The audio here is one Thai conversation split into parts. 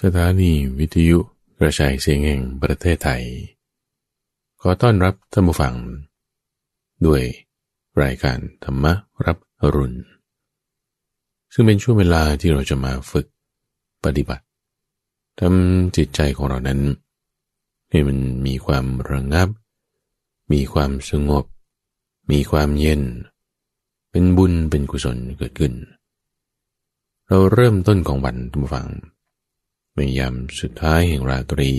สถานีวิทยุกระจายเสียงแห่งประเทศไทย ขอต้อนรับท่านผู้ฟัง ด้วย รายการธรรมรับอรุณ ซึ่งเป็นช่วงเวลาที่เราจะมาฝึกปฏิบัติทำจิตใจของเรานั้น ให้มันมีความระงับ มีความสงบ มีความเย็น เป็นบุญเป็นกุศลเกิดขึ้น เราเริ่มต้นของวันท่านผู้ ฟังในยามสุดท้ายแห่งราตรี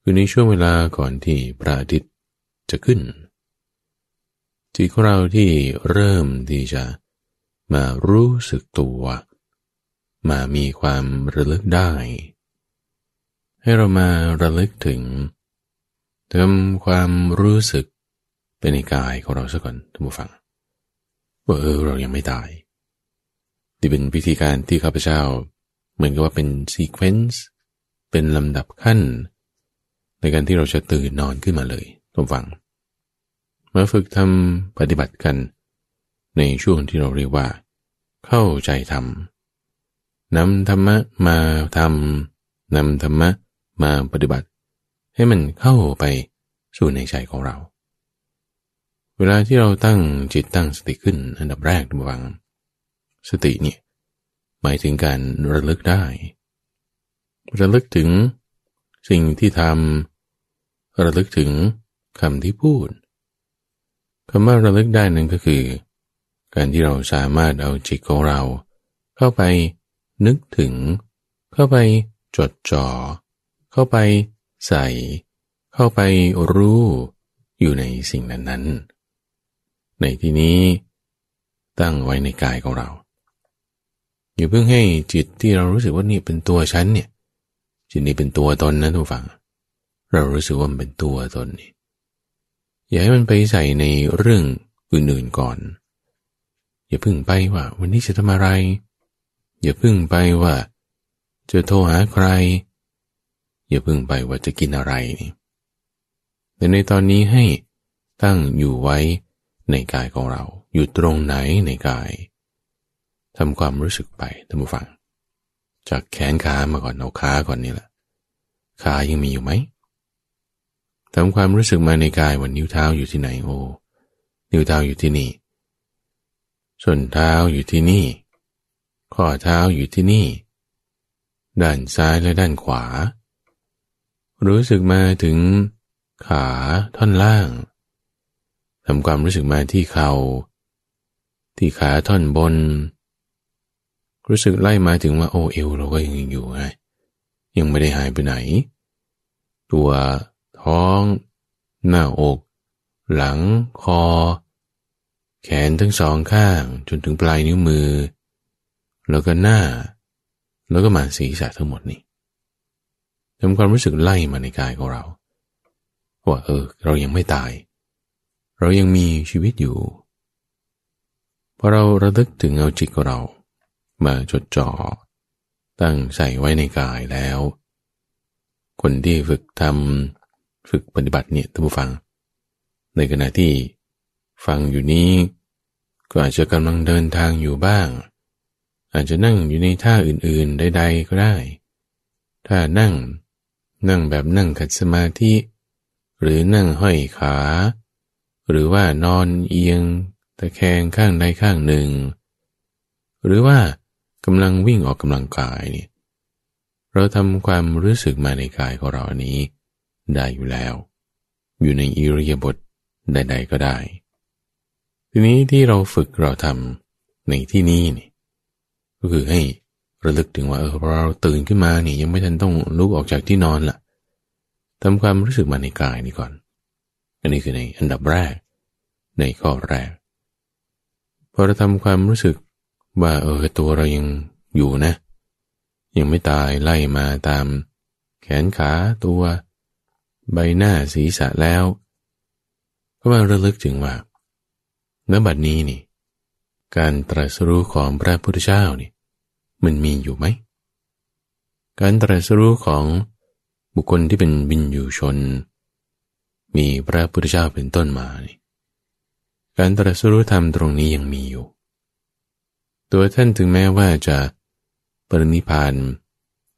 คือในช่วงเวลาก่อนที่พระอาทิตย์จะขึ้น จิตของเราที่เริ่มที่จะมารู้สึกตัว มามีความระลึกได้ ให้เรามาระลึกถึงทำความรู้สึกเป็นในกายของเราสักก่อนท่านผู้ฟังว่าเออเรายังไม่ตายที่เป็นพิธีการที่ข้าพเจ้า เหมือนกับว่าเป็น sequence เป็นลำดับขั้น ในการที่เราจะตื่นนอนขึ้นมาเลยผู้ฟัง มาฝึกทำปฏิบัติกัน ในช่วงที่เราเรียกว่า เข้าใจธรรมนำธรรมะมาทำนำธรรมะมาปฏิบัติ ให้มันเข้าไปสู่ในใจของเรา เวลาที่เราตั้งจิตตั้งสติขึ้นอันดับแรกทุกฝัง สติเนี่ย หมายถึงการระลึกได้ ระลึกถึงสิ่งที่ทำระลึกถึงคำที่พูดคำว่าระลึกได้นั้นก็คือ การที่เราสามารถเอาจิตของเรา เข้าไปนึกถึง เข้าไปจดจ่อ เข้าไปใส่ เข้าไปรู้อยู่ในสิ่งนั้นๆ ในที่นี้ตั้งไว้ในกายของเรา อย่าเพิ่งให้จิตที่เรารู้สึกว่านี่เป็นตัวฉันเนี่ย จิตนี้เป็นตัวตนนะทุกฝังเรารู้สึกว่ามันเป็นตัวตนนี่อย่าให้มันไปใส่ในเรื่องอื่นๆก่อน อย่าเพิ่งไปว่า วันนี้จะทำอะไร อย่าเพิ่งไปว่า จะโทรหาใคร อย่าเพิ่งไปว่าจะกินอะไรนี่แต่ในตอนนี้ให้ตั้งอยู่ไว้ในกายของเรา อยู่ตรงไหนในกาย ทำความรู้สึกไปท่านผู้ฟัง จากแขนขามาก่อนเอาขาก่อนนี่แหละขายังมีอยู่ไหมทำความรู้สึกมาในกายวันนิ้วเท้าอยู่ที่ไหนโอ้นิ้วเท้าอยู่ที่นี่ ส่วนเท้าอยู่ที่นี่ ข้อเท้าอยู่ที่นี่ ด้านซ้ายและด้านขวา รู้สึกมาถึงขาท่อนล่างทำความรู้สึกมาที่เขา่าที่ขาท่อนบน รู้สึกไล่มาถึงว่าโอเอวเราก็ยังอยู่ไงยังไม่ได้หายไปไหน ตัวท้อง หน้าอก หลังคอ แขนทั้งสองข้างจนถึงปลายนิ้วมือ แล้วก็หน้า แล้วก็มาศีรษะทั้งหมดนี่ทำความรู้สึกไล่มาในกายของเรา ว่าเออ เรายังไม่ตาย เรายังมีชีวิตอยู่พอเราระลึกถึงเอาจิตของเรา มาจดจ่อตั้งใส่ไว้ในกายแล้ว คนที่ฝึกทำฝึกปฏิบัติเนี่ยท่านผู้ฟัง ในขณะที่ฟังอยู่นี้ ก็อาจจะกำลังเดินทางอยู่บ้าง อาจจะนั่งอยู่ในท่าอื่นๆใดๆก็ได้ ถ้านั่งนั่งแบบนั่งขัดสมาธิ หรือนั่งห้อยขา หรือว่านอนเอียง ตะแคงข้างใดข้างหนึ่ง หรือว่า กำลังวิ่งออกกำลังกายเนี่ยเราทำความรู้สึกมาในกายของเราอันนี้ ได้อยู่แล้ว อยู่ในอิริยาบถใดๆก็ได้ ทีนี้ที่เราฝึกเราทำในที่นี้นี่ก็คือให้ระลึกถึงว่าเออพอเราตื่นขึ้นมาเนี่ยังไม่ทันต้องลุกออกจากที่นอนละ่ะทำความรู้สึกมาในกายนี่ก่อน อันนี้คือในอันดับแรก ในข้อแรกพอเราทำความรู้สึก ว่าเออตัวเรายังอยู่นะ ยังไม่ตายไล่มาตาม แขนขาตัว ใบหน้าศีรษะแล้วก็มาระลึกถึงว่าเนื้อบัดนี้นี่ การตรัสรู้ของพระพุทธเจ้านี่ มันมีอยู่ไหม การตรัสรู้ของบุคคลที่เป็นบินอยู่ชน มีพระพุทธเจ้าเป็นต้นมานี่การตรัสรู้ธรรมตรงนี้ยังมีอยู่ ตัวท่านถึงแม้ว่าจะปรินิพาน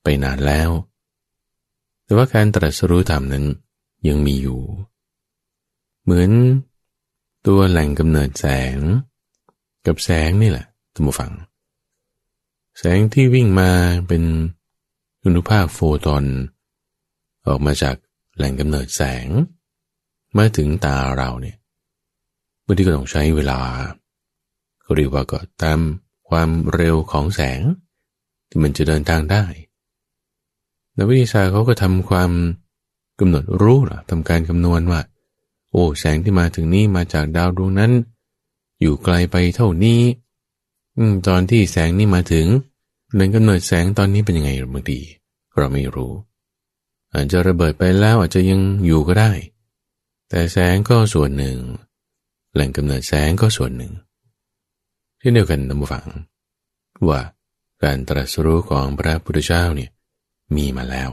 ไปนานแล้ว แต่ว่าการตรัสรู้ธรรมนั้นยังมีอยู่ เหมือนตัวแหล่งกำเนิดแสง กับแสงนี่แหละท่านผู้ฟัง แสงที่วิ่งมาเป็นอนุภาคโฟตอน ออกมาจากแหล่งกำเนิดแสง มาถึงตาเราเนี่ยบางทีก็ต้องใช้เวลาเรียกว่าก็ตาม ความเร็วของแสง ที่มันจะเดินทางได้นักวิทยาศาสตร์เขาก็ทำความกำหนดรู้หรอทำการคำนวณว่า โอ้แสงที่มาถึงนี้มาจากดาวดวงนั้น อยู่ไกลไปเท่านี้อตอนที่แสงนี้มาถึงแหล่งกำเนิดแสงตอนนี้เป็นยังไงบางทีเราไม่รู้ อาจจะระเบิดไปแล้วอาจจะยังอยู่ก็ได้ แต่แสงก็ส่วนหนึ่ง แหล่งกำเนิดแสงก็ส่วนหนึ่ง ช่นเดียวกันนะผู้ฟัง ว่าการตรัสรู้ของพระพุทธเจ้าเนี่ยมีมาแล้ว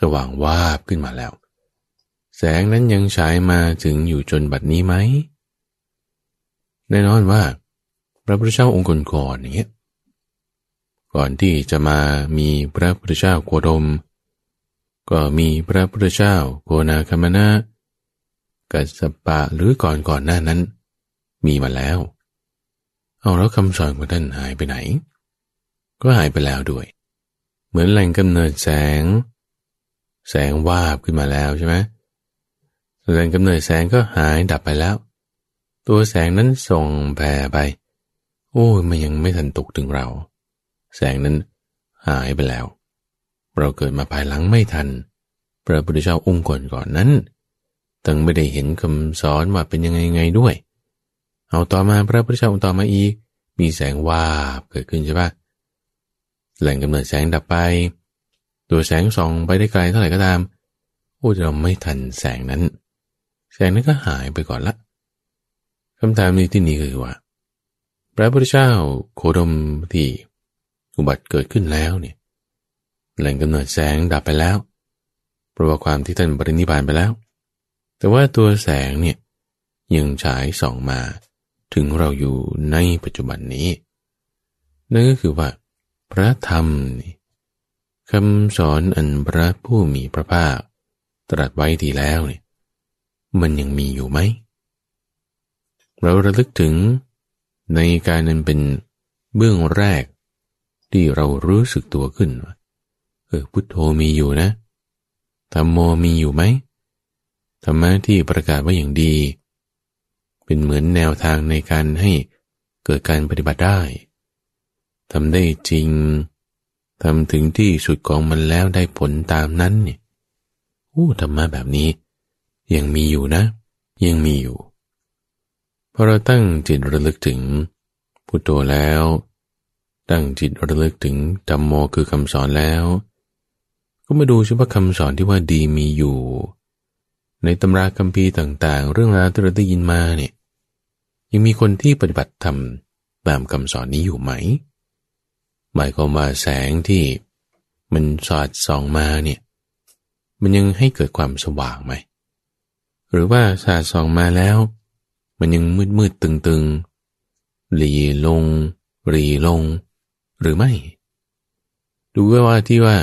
สว่างวาบขึ้นมาแล้ว แสงนั้นยังฉายมาถึงอยู่จนบัดนี้ไหมแน่นอนว่า พระพุทธเจ้าองค์ก่อนๆอย่างเงี้ยก่อนที่จะมามีพระพุทธเจ้าโคดม ก็มีพระพุทธเจ้าโกนาคามนะกัสปะหรือก่อนก่อนหน้านั้น มีมาแล้ว เอาแล้วคำสอนของท่านหายไปไหน ก็หายไปแล้วด้วย เหมือนแหล่งกำเนิดแสง แสงวาบขึ้นมาแล้วใช่ไหมแหล่งกำเนิดแสงก็หายดับไปแล้ว ตัวแสงนั้นส่งแผ่ไป โอ้ยมันยังไม่ทันตกถึงเรา แสงนั้นหายไปแล้ว เราเกิดมาภายหลังไม่ทัน พระพุทธเจ้าองค์ก่อนก่อนนั้นตั้งไม่ได้เห็นคำสอนว่าเป็นยังไงไงด้วย เอาต่อมาพระพุทธเจ้าองค์ต่อมาอีก มีแสงวาบเกิดขึ้นใช่ปะแหล่งกำเนิดแสงดับไป ตัวแสงส่องไปได้ไกลเท่าไหร่ก็ตามโอ้เราไม่ทันแสงนั้น แสงนั้นก็หายไปก่อนละคำถามในที่นี้คือว่า พระพุทธเจ้าโคดมที่อุบัติเกิดขึ้นแล้วเนี่ยแหล่งกำเนิดแสงดับไปแล้วเพราะว่าความที่ท่านปรินิพานไปแล้ว แต่ว่าตัวแสงเนี่ยยังฉายส่องมา ถึงเราอยู่ในปัจจุบันนี้นั่นก็คือว่า พระธรรมคำสอนอันพระผู้มีพระภาค ตรัสไว้ดีแล้วเนี่ยมันยังมีอยู่ไหม เราระลึกถึงในการนั้นเป็นเบื้องแรก ที่เรารู้สึกตัวขึ้นเออพุทโธมีอยู่นะธรรมโมมีอยู่ไหมธรรมะที่ประกาศว่าอย่างดี เป็นเหมือนแนวทางในการให้เกิดการปฏิบัติได้ทำได้จริงทำถึงที่สุดของมันแล้วได้ผลตามนั้นเนี่ยโอ้ธรรมะแบบนี้ ยังมีอยู่นะ ยังมีอยู่พอเราตั้งจิตระลึกถึงพุทโธแล้ว ตั้งจิตระลึกถึงธรรมโมคือคำสอนแล้ว ก็มาดูเฉพาะคำสอนที่ว่าดีมีอยู่ ในตำราคัมภีร์ต่างๆ เรื่องราวที่เราได้ยินมาเนี่ย ยังมีคนที่ปฏิบัติธรรมตามคำสอนนี้อยู่ไหม หมายความว่าแสงที่มันสอดส่องมาเนี่ยมันยังให้เกิดความสว่างไหม หรือว่าสาดส่องมาแล้ว มันยังมืดมืดตึงตึงหลีลง รีลง หรือไม่ ดูว่าที่ว่า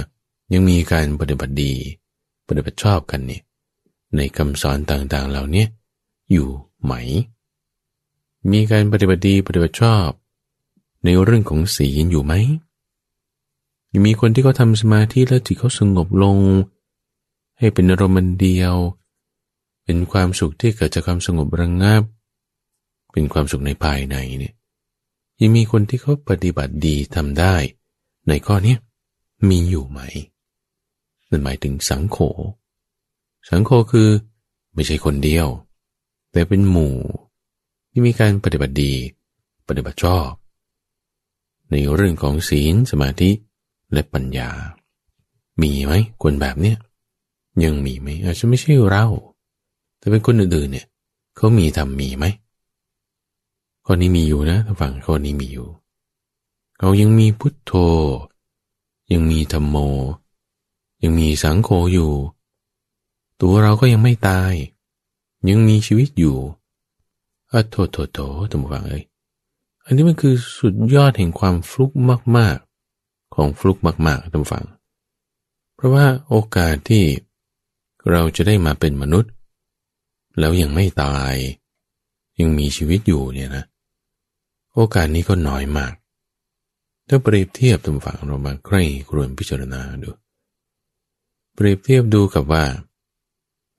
ยังมีการปฏิบัติดี ปฏิบัติชอบกันเนี่ยในคำสอนต่างๆเหล่านี้อยู่ไหม มีการปฏิบัติดีปฏิบัติชอบ ในเรื่องของศีลอยู่ไหมยังมีคนที่เขาทำสมาธิแล้วจิตเขาสงบลง ให้เป็นอารมณ์เดียว เป็นความสุขที่เกิดจากความสงบระงงับ เป็นความสุขในภายในเนี่ยยังมีคนที่เขาปฏิบัติดีทำได้ ในข้อนี้มีอยู่ไหมนั่นหมายถึงสังโฆสังโฆคือ ไม่ใช่คนเดียว แต่เป็นหมู่ ที่มีการปฏิบัติดี ปฏิบัติชอบ ในเรื่องของศีลสมาธิและปัญญา มีไหมคนแบบเนี้ยยังมีไหมอาจจะไม่ใช่เรา แต่เป็นคนอื่นๆเนี่ยเขามีทำมีไหมข้อนี้มีอยู่นะถ้าฟังข้อนี้มีอยู่เรายังมีพุทโธ ยังมีธรรมโม ยังมีสังโฆอยู่ ตัวเราก็ยังไม่ตาย ยังมีชีวิตอยู่ อะโถโถโถท่านผู้ฟังเอ้ยอันนี้มันคือสุดยอดแห่งความฟลุกมาก ๆ ของฟลุกมากๆท่านผู้ฟัง เพราะว่าโอกาสที่เราจะได้มาเป็นมนุษย์ แล้วยังไม่ตาย ยังมีชีวิตอยู่เนี่ยนะ โอกาสนี้ก็น้อยมาก ถ้าเปรียบเทียบตรงฝั่งเรามาใกล้ครวนพิจารณาดู เปรียบเทียบดูกับว่า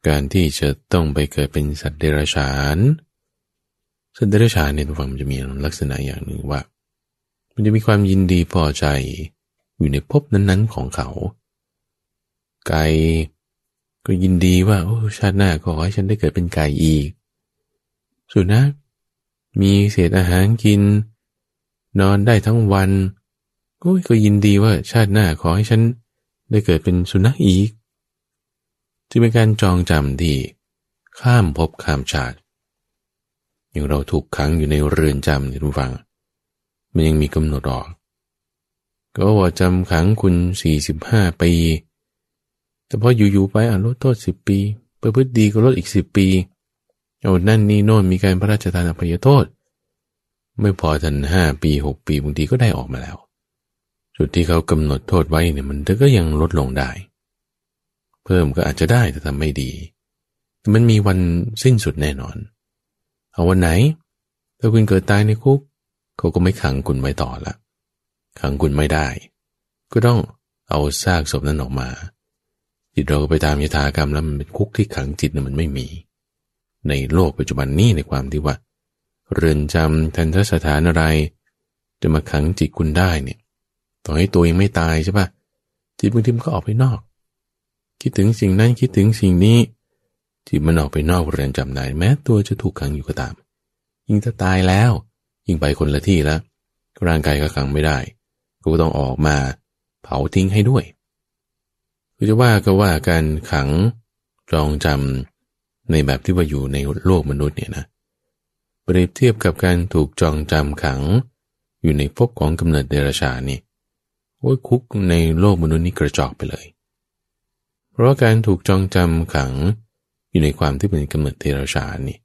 การที่จะต้องไปเกิดเป็นสัตว์เดรัจฉาน สัตว์เดรัจฉานเนี่ยตรงฝั่งมันจะมีลักษณะอย่างหนึ่งว่า มันจะมีความยินดีพอใจอยู่ในภพนั้นๆของเขา ไก่ก็ยินดีว่าโอ้ชาติหน้าก็ขอให้ฉันได้เกิดเป็นไก่อีก สุนัขมีเศษอาหารกิน นอนได้ทั้งวันก็ยินดีว่าชาติหน้าขอให้ฉันได้เกิดเป็นสุนัขอีก จึงเป็นการจองจำที่ข้ามภพข้ามชาติ อย่างเราถูกขังอยู่ในเรือนจำที่ทุกฝัง มันยังมีกำหนดออก ก็ว่าจำขังคุณสี่สิบห้าปี แต่พออยู่ๆไปอะลดโทษสิบปีประพฤติดีก็ลดอีกสิบปีเอานั่นนี่โน่นมีการพระราชทานอภัยโทษ ไม่พอทันห้าปีหกปีบางทีก็ได้ออกมาแล้วจุดที่เขากำหนดโทษไว้เนี่ยมันก็ยังลดลงได้ เพิ่มก็อาจจะได้แต่ทำไม่ดี มันมีวันสิ้นสุดแน่นอน เอาวันไหน ถ้าคุณเกิดตายในคุก เขาก็ไม่ขังคุณไว้ต่อละ ขังคุณไม่ได้ ก็ต้องเอาซากศพนั้นออกมา จิตเราไปตามยถากรรมแล้วมันเป็นคุกที่ขังจิตเนี่ยมันไม่มี ในโลกปัจจุบันนี้ในความที่ว่า เรือนจำทันทสถานอะไร จะมาขังจิตคุณได้เนี่ยต่อให้ตัวยังไม่ตายใช่ปะจิตบางทีมันก็ออกไปนอก คิดถึงสิ่งนั้นคิดถึงสิ่งนี้ จิตมันออกไปนอกเรือนจำได้แม้ตัวจะถูกขังอยู่ก็ตาม ยิ่งถ้าตายแล้ว ยิ่งไปคนละที่แล้วร่างกายก็ขังไม่ได้ก็ต้องออกมาเผาทิ้งให้ด้วยคือจะว่าก็ว่าการขังจองจำในแบบที่ว่าอยู่ในโลกมนุษย์เนี่ยนะเปรียบเทียบกับการถูกจองจำขัง อยู่ในภพของกำเนิดเดรัจฉานนี่โอ้ยคุกในโลกมนุษย์นี่กระจอกไปเลย เพราะการถูกจองจำขัง อยู่ในความที่เป็นกำเนิดเดรัจฉานนี่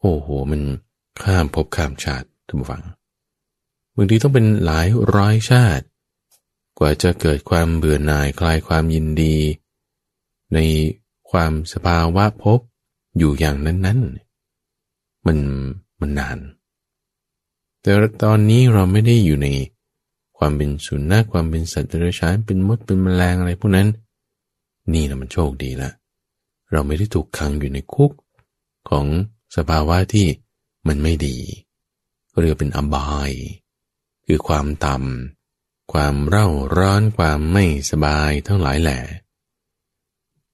โอ้โห มันข้ามภพข้ามชาติทุกฝังบางทีต้องเป็นหลายร้อยชาติ กว่าจะเกิดความเบื่อหน่ายคลายความยินดี ในความสภาวะพบอยู่อย่างนั้นๆ มันมันนาน แต่ตอนนี้เราไม่ได้อยู่ในความเป็นสุนัขความเป็นสัตว์เดรัจฉานเป็นมดเป็นแมลงอะไรพวกนั้น นี่นะมันโชคดีละ เราไม่ได้ถูกขังอยู่ในคุกของสภาวะที่มันไม่ดีเรียกเป็นอบาย คือความต่ำความเร่าร้อนความไม่สบายทั้งหลายแหล่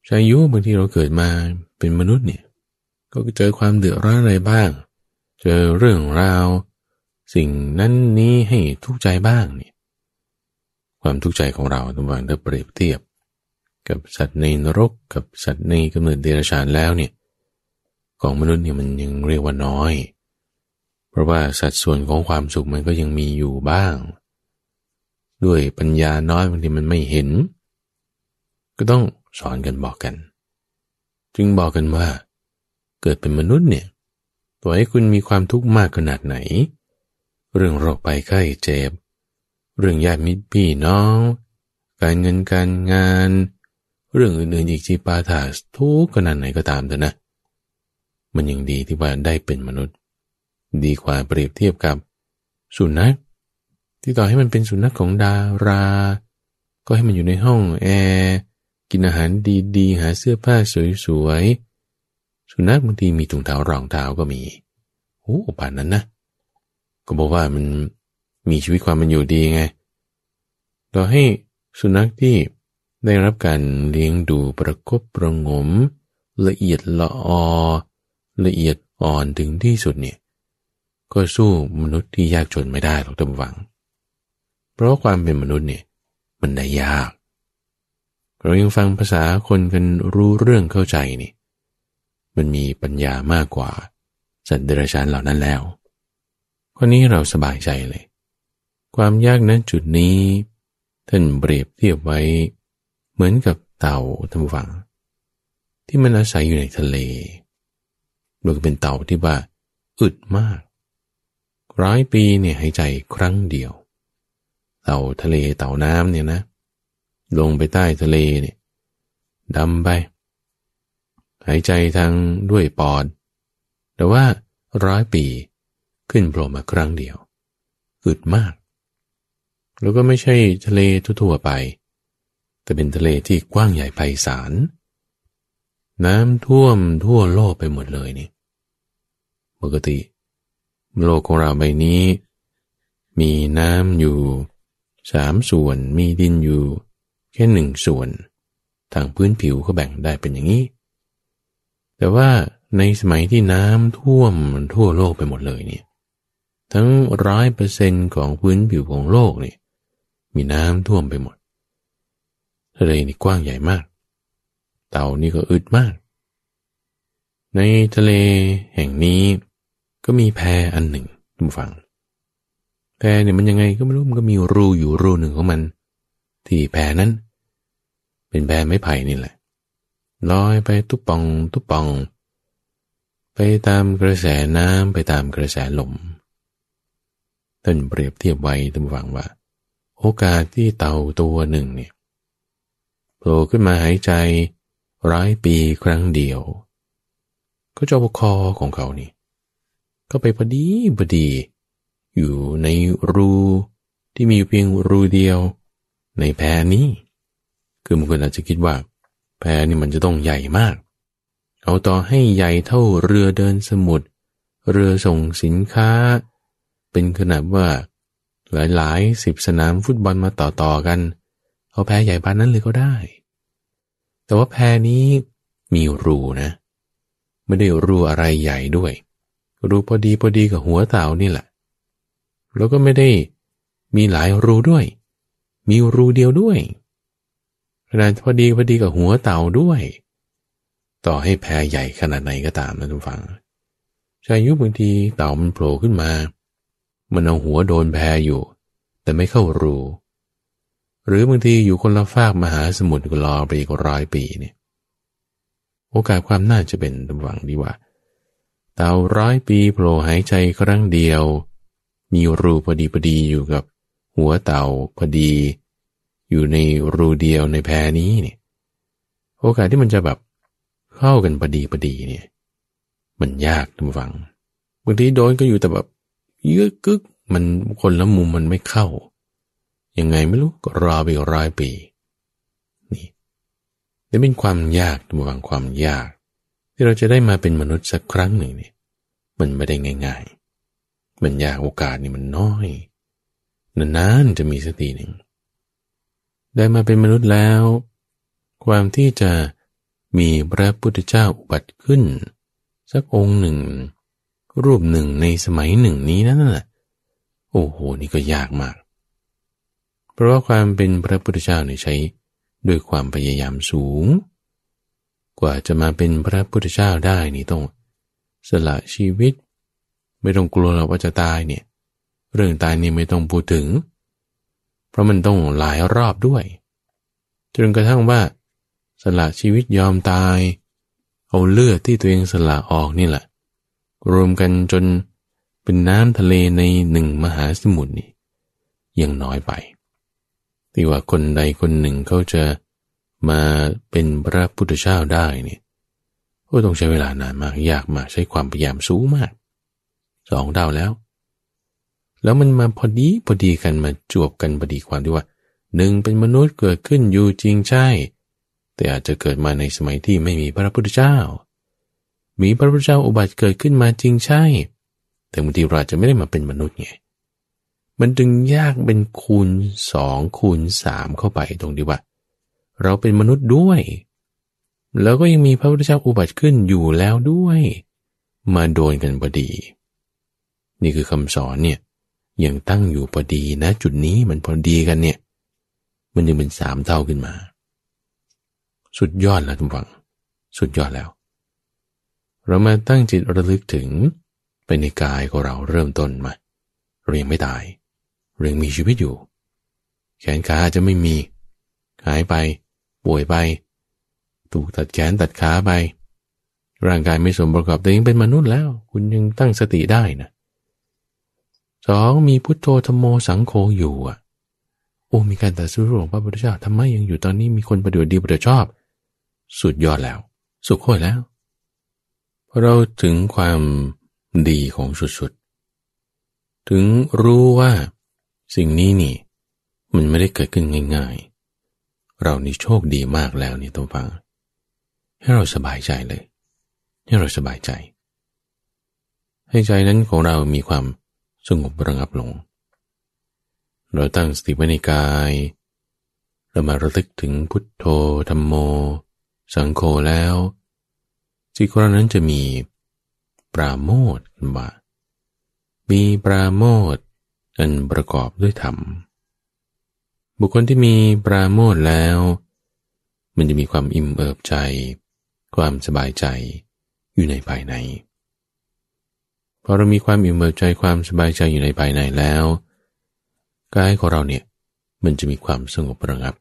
ชายุบางทีเราเกิดมาเป็นมนุษย์เนี่ย ก็เจอความเดือดร้อนอะไรบ้าง เจอเรื่องราว สิ่งนั้นนี้ให้ทุกข์ใจบ้างเนี่ย ความทุกข์ใจของเราต้องวางถ้าเปรียบเทียบ กับสัตว์ในนรก กับสัตว์ในกำเนิดเดรัจฉานแล้วเนี่ยของมนุษย์เนี่ยมันยังเรียกว่าน้อย เพราะว่าสัดส่วนของความสุขมันก็ยังมีอยู่บ้าง ด้วยปัญญาน้อยบางทีมันไม่เห็น ก็ต้องสอนกันบอกกัน จึงบอกกันว่า เกิดเป็นมนุษย์เนี่ยตัวให้คุณมีความทุกข์มากขนาดไหน เรื่องโรคไปไข้เจ็บ เรื่องญาติมิตรพี่น้อง การเงินการงาน เรื่องอื่นๆอีกจีปาถาทุกขนาดไหนก็ตามเถอะนะ มันยังดีที่ว่าได้เป็นมนุษย์ ดีกว่าเปรียบเทียบกับสุนัขที่ต่อให้มันเป็นสุนัขของดารา ก็ให้มันอยู่ในห้องแอร์กินอาหารดีๆ หาเสื้อผ้าสวยๆ สุนัขบางทีมีถุงเท้ารองเท้าก็มีโอ้ป่านนั้นนะ ก็บอกว่ามันมีชีวิตความมันอยู่ดีไง ต่อให้สุนัขที่ ได้รับการเลี้ยงดูประคบประงม ละเอียดละออ ละเอียดอ่อนถึงที่สุดเนี่ยก็สู้มนุษย์ที่ยากจนไม่ได้หรอกท่านผู้ฟัง เพราะความเป็นมนุษย์เนี่ยมันได้ยาก เรายังฟังภาษาคนกันรู้เรื่องเข้าใจนี่ มันมีปัญญามากกว่าสัตว์เดรัจฉานเหล่านั้นแล้วข้อนี้เราสบายใจเลย ความยากนั้นจุดนี้ ท่านเปรียบเทียบไว้ เหมือนกับเต่าท่านผู้ฟัง ที่มันอาศัยอยู่ในทะเลโดยเป็นเต่าที่ว่าอึดมากร้อยปีเนี่ยหายใจครั้งเดียว เต่าทะเลเต่าน้ำเนี่ยนะ ลงไปใต้ทะเลเนี่ยดำไป หายใจทางด้วยปอด แต่ว่าร้อยปีขึ้นโผล่มาครั้งเดียวอึดมาก แล้วก็ไม่ใช่ทะเลทั่วๆไป แต่เป็นทะเลที่กว้างใหญ่ไพศาล น้ำท่วมทั่วโลกไปหมดเลยนี่ ปกติ โลกของเราใบนี้ มีน้ำอยู่สามส่วน มีดินอยู่ แค่หนึ่งส่วน ทางพื้นผิวเขาแบ่งได้เป็นอย่างนี้ แต่ว่าในสมัยที่น้ำท่วมทั่วโลกไปหมดเลยเนี่ย ทั้งร้อยเปอร์เซ็นของพื้นผิวของโลกนี่มีน้ำท่วมไปหมด ทะเลนี่กว้างใหญ่มาก เต่านี่ก็อึดมาก ในทะเลแห่งนี้ก็มีแพอันหนึ่งทุกฝัง แพเนี่ยมันยังไงก็ไม่รู้มันก็มีรูอยู่รูหนึ่งของมัน ที่แพนั้น เป็นแพไม้ไผ่นี่แหละลอยไปตุ๊ปองตุ๊ปอง ไปตามกระแสน้ำไปตามกระแสลมท่านเปรียบเทียบไว้ท่านฟังว่า โอกาสที่เต่าตัวหนึ่งเนี่ย ผล่ขึ้นมาหายใจร้อยปีครั้งเดียว ก็จะเอาคอของเขานี่ ก็ไปพอดีพอดี อยู่ในรูที่มีเพียงรูเดียว ในแพนี้ คือมันคนอาจจะคิดว่า แพนี่มันจะต้องใหญ่มาก เอาต่อให้ใหญ่เท่าเรือเดินสมุทรเรือส่งสินค้า เป็นขนาดว่า หลายๆสิบสนามฟุตบอลมาต่อๆกันเเอาแพใหญ่ปานนั้นเลยก็ได้ แต่ว่าแพนี้มีรูนะ ไม่ได้รูอะไรใหญ่ด้วย รูพอดีพอดีกับหัวเต่านี่แหละ แล้วก็ไม่ได้มีหลายรูด้วย มีรูเดียวด้วยขนาดพอดีพอดีกับหัวเต่าด้วย ต่อให้แพใหญ่ขนาดไหนก็ตามนะทุกฝังชายุบบางทีเต่ามันโผล่ขึ้นมา มันเอาหัวโดนแพอยู่ แต่ไม่เข้ารู หรือบางทีอยู่คนละฟากมหาสมุทรก็รอไปอีกร้อยปีเนี่ยโอกาสความน่าจะเป็นทุกฝังดีว่า เต่าร้อยปีโผล่หายใจครั้งเดียว มีรูพอดีพอดีอยู่กับหัวเต่าพอดี อยู่ในรูเดียวในแพรนี้เนี่ยโอกาสที่มันจะแบบเข้ากันพอดีพอดีเนี่ย มันยากทุกฝังบางทีโดนก็อยู่แต่แบบเยอะกึกมันคนละมุมมันไม่เข้า ยังไงไม่รู้ก็รอไปร้อยปีนี่นี่เป็นความยากทุกฝังความยาก ที่เราจะได้มาเป็นมนุษย์สักครั้งหนึ่งเนี่ยมันไม่ได้ง่าย ๆ มันยากโอกาสนี่มันน้อยนานๆจะมีสติหนึ่ง ได้มาเป็นมนุษย์แล้ว ความที่จะมีพระพุทธเจ้าอุบัติขึ้น สักองค์หนึ่ง รูปหนึ่งในสมัยหนึ่งนี้นั่นแหละโอ้โห นี่ก็ยากมาก เพราะว่าความเป็นพระพุทธเจ้าเนี่ยใช้ด้วยความพยายามสูง กว่าจะมาเป็นพระพุทธเจ้าได้นี่ต้อง สละชีวิต ไม่ต้องกลัวเราว่าจะตายเนี่ย เรื่องตายนี่ไม่ต้องพูดถึง เพราะมันต้องหลายรอบด้วยจนกระทั่งว่า สละชีวิตยอมตาย เอาเลือดที่ตัวเองสละออกนี่แหละ รวมกันจนเป็นน้ำทะเลในหนึ่งมหาสมุทรนี่ยังน้อยไป ที่ว่าคนใดคนหนึ่งเขาจะมาเป็นพระพุทธเจ้าได้เนี่ยก็ต้องใช้เวลานานมากยากมากใช้ความพยายามสูงมากสองดาวแล้ว แล้วมันมาพอดีพอดีกันมาจวบกันพอดีความที่ว่าหนึ่งเป็นมนุษย์เกิดขึ้นอยู่จริงใช่ แต่อาจจะเกิดมาในสมัยที่ไม่มีพระพุทธเจ้า มีพระพุทธเจ้าอุบัติเกิดขึ้นมาจริงใช่ แต่บางทีเราจะไม่ได้มาเป็นมนุษย์ไง มันจึงยากเป็นคูณสองคูณสามเข้าไปตรงที่ว่า เราเป็นมนุษย์ด้วย แล้วก็ยังมีพระพุทธเจ้าอุบัติขึ้นอยู่แล้วด้วย มาโดนกันพอดี นี่คือคำสอนเนี่ยยังตั้งอยู่พอดีนะ จุดนี้มันพอดีกันเนี่ย มันยังเป็นสามเท่าขึ้นมา สุดยอดแล้วทุกฝัง สุดยอดแล้ว เรามาตั้งจิตระลึกถึงไปในกายของเราเริ่มต้นมา เรียงไม่ตาย เรียงมีชีวิตอยู่ แขนขาจะไม่มี หายไป ป่วยไป ถูกตัดแขนตัดขาไป ร่างกายไม่สมประกอบแต่ยังเป็นมนุษย์แล้ว คุณยังตั้งสติได้นะสองมีพุทโธธรรมโมสังโฆอยู่อะโอ้มีการตัดสู้ของพระพุทธเจ้าทำไมยังอยู่ตอนนี้มีคนประโยชน์ดีประโยชน์ชอบ สุดยอดแล้ว สุขโคตรแล้วพอเราถึงความดีของสุดๆ ถึงรู้ว่า สิ่งนี้นี่ มันไม่ได้เกิดขึ้นง่ายๆ เรานี่โชคดีมากแล้วนี่ตัวฟัง ให้เราสบายใจเลย ให้เราสบายใจ ให้ใจนั้นของเรามีความสงบระงับลง เราตั้งสติไว้ในกาย เรามาระลึกถึงพุทโธธรรมโม สังโฆแล้วจิตของเรานั้นจะมีปราโมทว่ามีปราโมท อันประกอบด้วยธรรม บุคคลที่มีปราโมทแล้ว มันจะมีความอิ่มเอิบใจ ความสบายใจอยู่ในภายในพอเรามีความอิ่มเอิบใจความสบายใจอยู่ในภายในแล้วกายของเราเนี่ยมันจะมีความสงบระงับ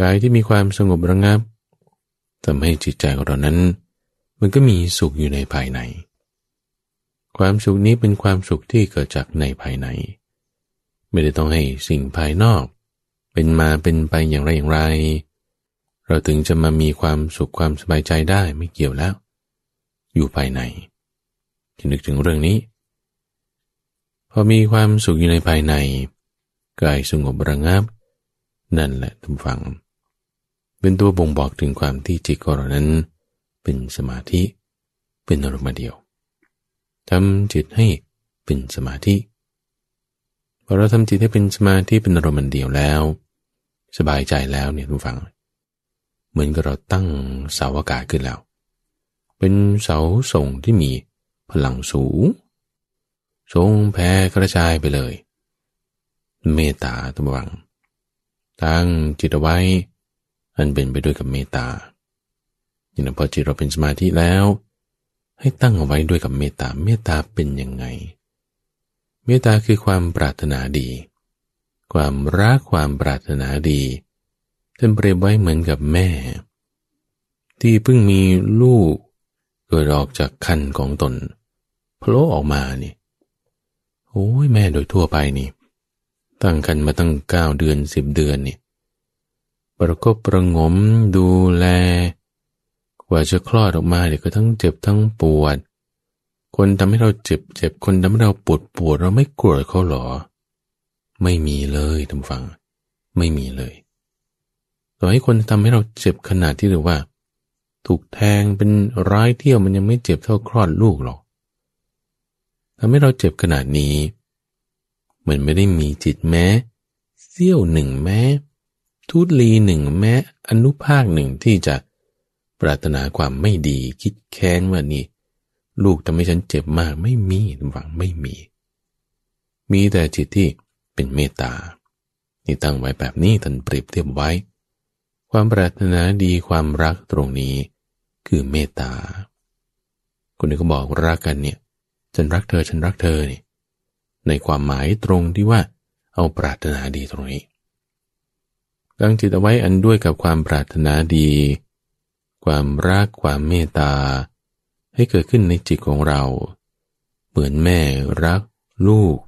กายที่มีความสงบระงับทำให้จิตใจของเรานั้น มันก็มีสุขอยู่ในภายใน ความสุขนี้เป็นความสุขที่เกิดจากในภายใน ไม่ได้ต้องให้สิ่งภายนอก เป็นมาเป็นไปอย่างไรอย่างไร เราถึงจะมามีความสุขความสบายใจได้ไม่เกี่ยวแล้ว อยู่ภายในจะนึกถึงเรื่องนี้ พอมีความสุขอยู่ในภายในกายสงบระงับ นั่นแหละทุกฝัง เป็นตัวบ่งบอกถึงความที่จิตของเรานั้น เป็นสมาธิเป็นอารมณ์เดียว ทำจิตให้เป็นสมาธิพอเราทำจิตให้เป็นสมาธิเป็นอารมณ์เดียวแล้ว สบายใจแล้วเนี่ยทุกฝัง เหมือนกับเราตั้งเสาอากาศขึ้นแล้ว เป็นเสาส่งที่มีพลังสูงทรงแผ่กระจายไปเลย เมตตาตุวัง ตั้งจิตเอาไว้ อันเป็นไปด้วยกับเมตตาอย่างนั้นพอจิตเราเป็นสมาธิแล้ว ให้ตั้งเอาไว้ด้วยกับเมตตา เมตตาเป็นยังไง เมตตาคือความปรารถนาดี ความรักความปรารถนาดีท่านเปรียบไว้เหมือนกับแม่ ที่เพิ่งมีลูกเกิดออกจากคันของตนโผล่ออกมานี่โอ้ยแม่โดยทั่วไปนี่ ตั้งคันมาตั้งเก้าเดือนสิบเดือนนี่ประกบประงมดูแล กว่าจะคลอดออกมาเดี๋ยวก็ทั้งเจ็บทั้งปวด คนทำให้เราเจ็บเจ็บคนทำให้เราปวดปวดเราไม่กลัวเขาหรอ ไม่มีเลยท่านฟัง ไม่มีเลย ต่อให้คนทำให้เราเจ็บขนาดที่เรียกว่า ถูกแทงเป็นร้ายเที่ยวมันยังไม่เจ็บเท่าคลอดลูกหรอกทำให้เราเจ็บขนาดนี้มันไม่ได้มีจิตแม้เสี้ยวหนึ่งแม้ ทุลีหนึ่งแม้อนุภาคหนึ่งที่จะ ปรารถนาความไม่ดีคิดแค้นว่านี่ ลูกทำให้ฉันเจ็บมากไม่มีหวังไม่มี มีแต่จิตที่เป็นเมตตานี่ตั้งไว้แบบนี้ท่านเปรียบเทียบไว้ ความปรารถนาดีความรักตรงนี้ คือเมตตาคนนี้ก็บอกรักกันเนี่ยฉันรักเธอฉันรักเธอเนี่ยในความหมายตรงที่ว่า เอาปรารถนาดีตรงนี้ตั้งจิตเอาไว้อันด้วยกับความปรารถนาดี ความรักความเมตตา ให้เกิดขึ้นในจิตของเรา เหมือนแม่รักลูก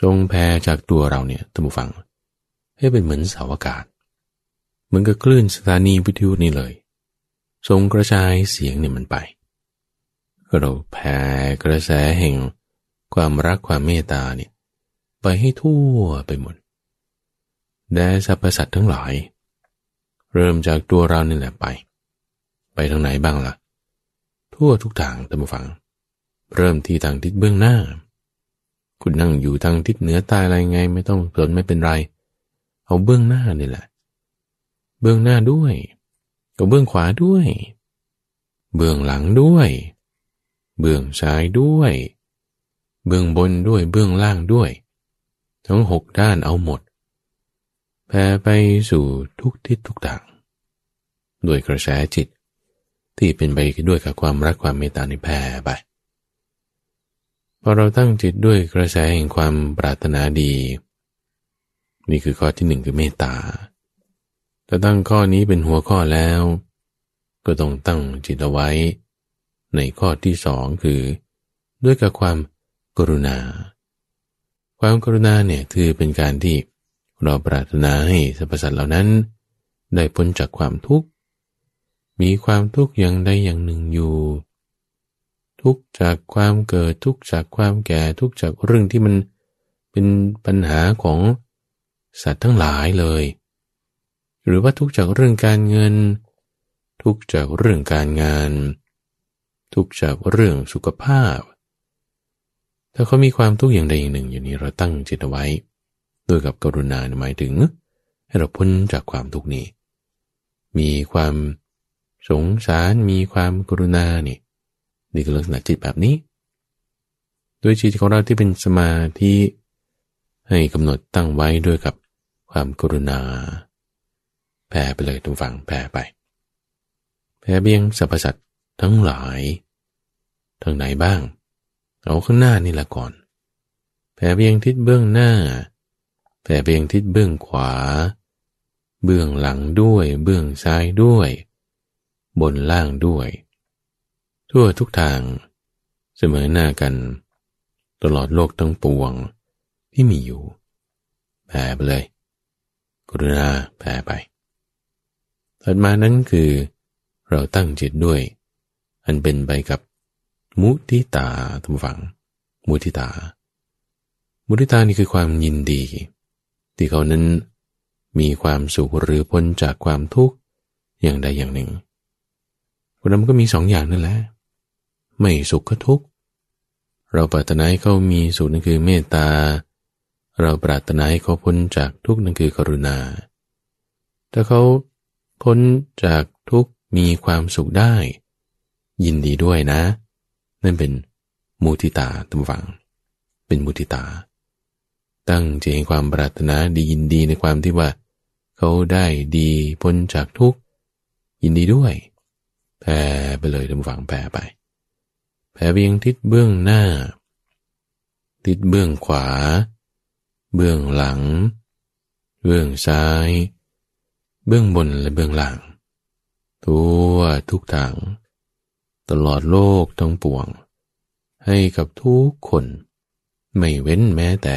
ทรงแพ่จากตัวเราเนี่ยท่านผู้ฟัง ให้เป็นเหมือนเสาอากาศ เหมือนกับคลื่นสถานีวิทยุนี่เลย ทรงกระจายเสียงเนี่ยมันไปเราแผ่กระแสแห่งความรักความเมตตาเนี่ยไปให้ทั่วไปหมดแด่สรรพสัตว์ทั้งหลาย เริ่มจากตัวเรานี่แหละไป ไปทางไหนบ้างละ่ะ ทั่วทุกทางตามฟัง เริ่มที่ทางทิศเบื้องหน้า คุณนั่งอยู่ทางทิศเหนือใต้อะไรไง ไม่ต้องสนไม่เป็นไร เอาเบื้องหน้านี่แหละ เบื้องหน้าด้วยกับเบื้องขวาด้วย เบื้องหลังด้วย เบื้องซ้ายด้วย เบื้องบนด้วยเบื้องล่างด้วย ทั้งหกด้านเอาหมด แผ่ไปสู่ทุกทิศทุกทางด้วยกระแสจิต ที่เป็นไปด้วยกับความรักความเมตตาในแผ่ไปพอเราตั้งจิตด้วยกระแสแห่งความปรารถนาดี นี่คือข้อที่หนึ่งคือเมตตาถ้าตั้งข้อนี้เป็นหัวข้อแล้ว ก็ต้องตั้งจิตเอาไว้ ในข้อที่สองคือ ด้วยกับความกรุณา ความกรุณาเนี่ยคือเป็นการที่ เราปรารถนาให้สรรพสัตว์เหล่านั้น ได้พ้นจากความทุกข์ มีความทุกข์อย่างใดอย่างหนึ่งอยู่ ทุกจากความเกิดทุกจากความแก่ทุกจากเรื่องที่มันเป็นปัญหาของสัตว์ทั้งหลายเลย หรือว่าทุกจากเรื่องการเงิน ทุกจากเรื่องการงาน ทุกจากเรื่องสุขภาพ ถ้าเขามีความทุกข์อย่างใดอย่างหนึ่ง อยู่นี้เราตั้งจิตไว้ โดยกับกรุณาหมายถึง ให้เราพ้นจากความทุกข์นี้ มีความสงสารมีความกรุณานี่นี่คือลักษณะจิตแบบนี้โดยจิตของเราที่เป็นสมาธิให้กำหนดตั้งไว้ด้วยกับความกรุณา แผ่ไปเลยทุกฝั่งแผ่ไป แผ่เบียงสรรพสัตว์ทั้งหลายทางไหนบ้าง เอาข้างหน้านี่ละก่อน แผ่เบียงทิศเบื้องหน้า แผ่เบียงทิศเบื้องขวา เบื้องหลังด้วย เบื้องซ้ายด้วย บนล่างด้วย ทั่วทุกทาง เสมอหน้ากัน ตลอดโลกทั้งปวงที่มีอยู่แผ่ไปเลย กรุณาแผ่ไป ถัดมานั้นคือเราตั้งจิตด้วย อันเป็นไปกับมุทิตาทุกฝัง มุทิตา มุทิตานี่คือความยินดี ที่เขานั้นมีความสุขหรือพ้นจากความทุกข์อย่างใดอย่างหนึ่งคนนั้นก็มีสองอย่างนั่นแหละ ไม่สุขก็ทุกข์ เราปรารถนาให้เขามีสุขนั่นคือเมตตา เราปรารถนาให้เขาพ้นจากทุกข์นั่นคือกรุณา ถ้าเขาพ้นจากทุกข์มีความสุขได้ ยินดีด้วยนะ นั่นเป็นมุทิตาตำฝัง เป็นมุทิตา ตั้งใจให้ความปรารถนาดียินดีในความที่ว่า เขาได้ดีพ้นจากทุกข์ยินดีด้วยแผ่ไปเลยตำฝังแผ่ไปแผ่เบียงทิศเบื้องหน้า ทิศเบื้องขวา เบื้องหลัง เบื้องซ้าย เบื้องบนและเบื้องหล่างทั่วทุกทาง ตลอดโลกทั้งปวง ให้กับทุกคน ไม่เว้นแม้แต่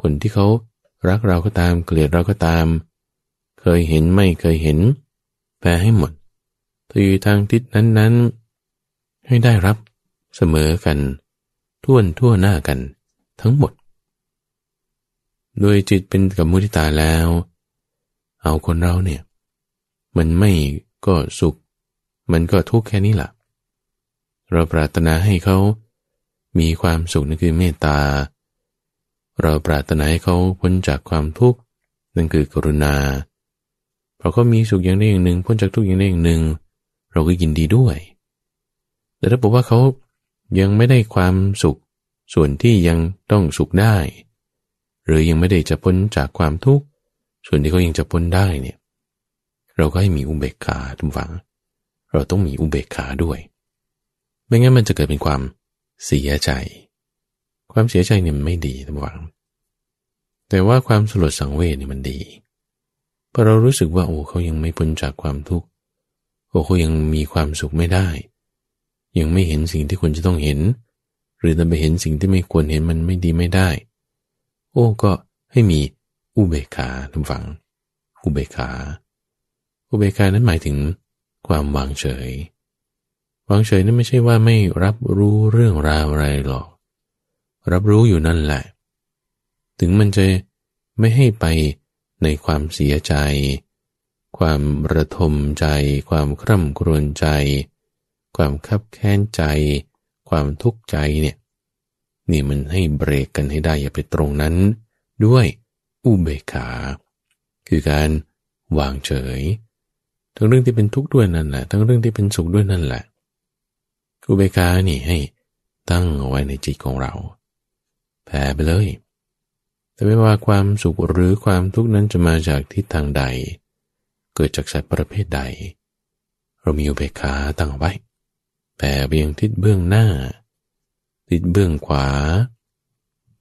คนที่เขารักเราก็ตามเกลียดเราก็ตาม เคยเห็นไม่เคยเห็นแปลให้หมดถ้าอยู่ทางทิศนั้นๆ ให้ได้รับเสมอกันท่วนทั่วหน้ากันทั้งหมด โดยจิตเป็นกับมุทิตาแล้ว เอาคนเราเนี่ย มันไม่ก็สุข มันก็ทุกข์แค่นี้แหละเราปรารถนาให้เขามีความสุขนั่นคือเมตตา เราปรารถนาให้เขาพ้นจากความทุกข์นั่นคือกรุณาเพราะเขามีสุขอย่างใดอย่างหนึ่ง พ้นจากทุกข์อย่างใดอย่างหนึ่ง เราก็ยินดีด้วย แต่ถ้าบอกว่าเขายังไม่ได้ความสุข ส่วนที่ยังต้องสุขได้ หรือยังไม่ได้จะพ้นจากความทุกข์ส่วนที่เขายังจะพ้นได้เนี่ย เราก็ให้มีอุเบกขาทุกฝัง เราต้องมีอุเบกขาด้วย ไม่งั้นมันจะเกิดเป็นความเสียใจ ความเสียใจเนี่ยมันไม่ดีทุกฝังแต่ว่าความสลดสังเวชเนี่ยมันดีพอเรารู้สึกว่าโอ้เขายังไม่พ้นจากความทุกข์ โอ้เขายังมีความสุขไม่ได้ ยังไม่เห็นสิ่งที่ควรจะต้องเห็น หรือจะไปเห็นสิ่งที่ไม่ควรเห็นมันไม่ดีไม่ได้ โอ้ก็ให้มีอุเบกขาทุกฝัง อุเบกขา อุเบกขานั้นหมายถึงความวางเฉย วางเฉยนั้นไม่ใช่ว่าไม่รับรู้เรื่องราวอะไรหรอก รับรู้อยู่นั่นแหละ ถึงมันจะไม่ให้ไปในความเสียใจ ความระทมใจ ความคร่ำครวญใจ ความคับแค้นใจ ความทุกข์ใจเนี่ย นี่มันให้เบรกกันให้ได้อย่าไปตรงนั้น ด้วยอุเบกขา คือการวางเฉย ทั้งเรื่องที่เป็นทุกข์ด้วยนั่นแหละ ทั้งเรื่องที่เป็นสุขด้วยนั่นแหละอุเบกขานี่ให้ตั้งเอาไว้ในจิตของเรา แผ่ไปเลย แต่ไม่ว่าความสุขหรือความทุกข์นั้นจะมาจากทิศทางใด เกิดจากสัตว์ประเภทใด เรามีอุเบกขาตั้งไว้แผ่เบียงทิศเบื้องหน้าติดเบื้องขวา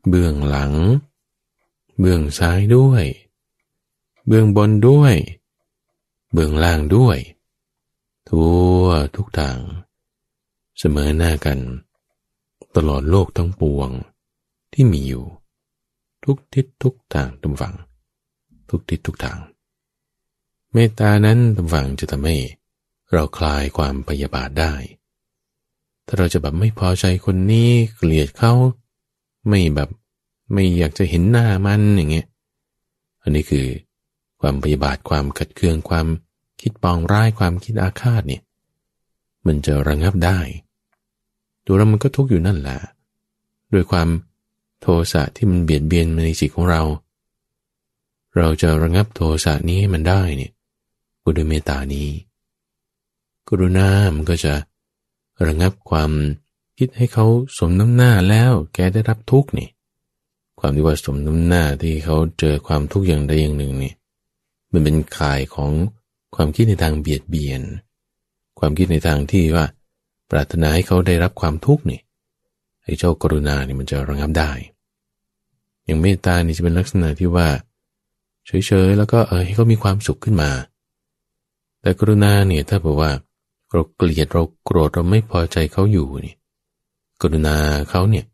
เบื้องหลัง เบื้องซ้ายด้วย เบื้องบนด้วย เบื้องล่างด้วย ทั่วทุกทาง เสมอหน้ากัน ตลอดโลกทั้งปวง ที่มีอยู่ ทุกทิศทุกทางทุกฝัง ทุกทิศทุกทาง เมตตานั้นทุกฝังจะทำให้เราคลายความพยาบาทได้ ถ้าเราจะแบบไม่พอใจคนนี้เกลียดเขาไม่แบบไม่อยากจะเห็นหน้ามันอย่างเงี้ย อันนี้คือความพยาบาทความขัดเคืองความคิดปองร้ายความคิดอาฆาตเนี่ย มันจะระงับได้ ตัวเรามันก็ทุกข์อยู่นั่นแหละด้วยความ โทสะที่มันเบียดเบียนในจิตของเรา เราจะระงับโทสะนี้ให้มันได้เนี่ยก็ด้วยเมตตานี้ กรุณามันก็จะระงับความคิดให้เขาสมน้ำหน้าแล้วแกได้รับทุกข์นี่ ความที่ว่าสมน้ำหน้าที่เขาเจอความทุกข์อย่างใดอย่างหนึ่งนี่มันเป็นข่ายของความคิดในทางเบียดเบียน ความคิดในทางที่ว่า ปรารถนาให้เขาได้รับความทุกข์นี่ อ้เจ้ากรุณานี่มันจะระงับได้ อย่างเมตตานี่จะเป็นลักษณะที่ว่า เฉยๆแล้วก็เออให้เขามีความสุขขึ้นมา แต่กรุณาเนี่ยถ้าบอกว่าเราเกลียดเราโกรธเราไม่พอใจเขาอยู่นี่กรุณาเขาเนี่ย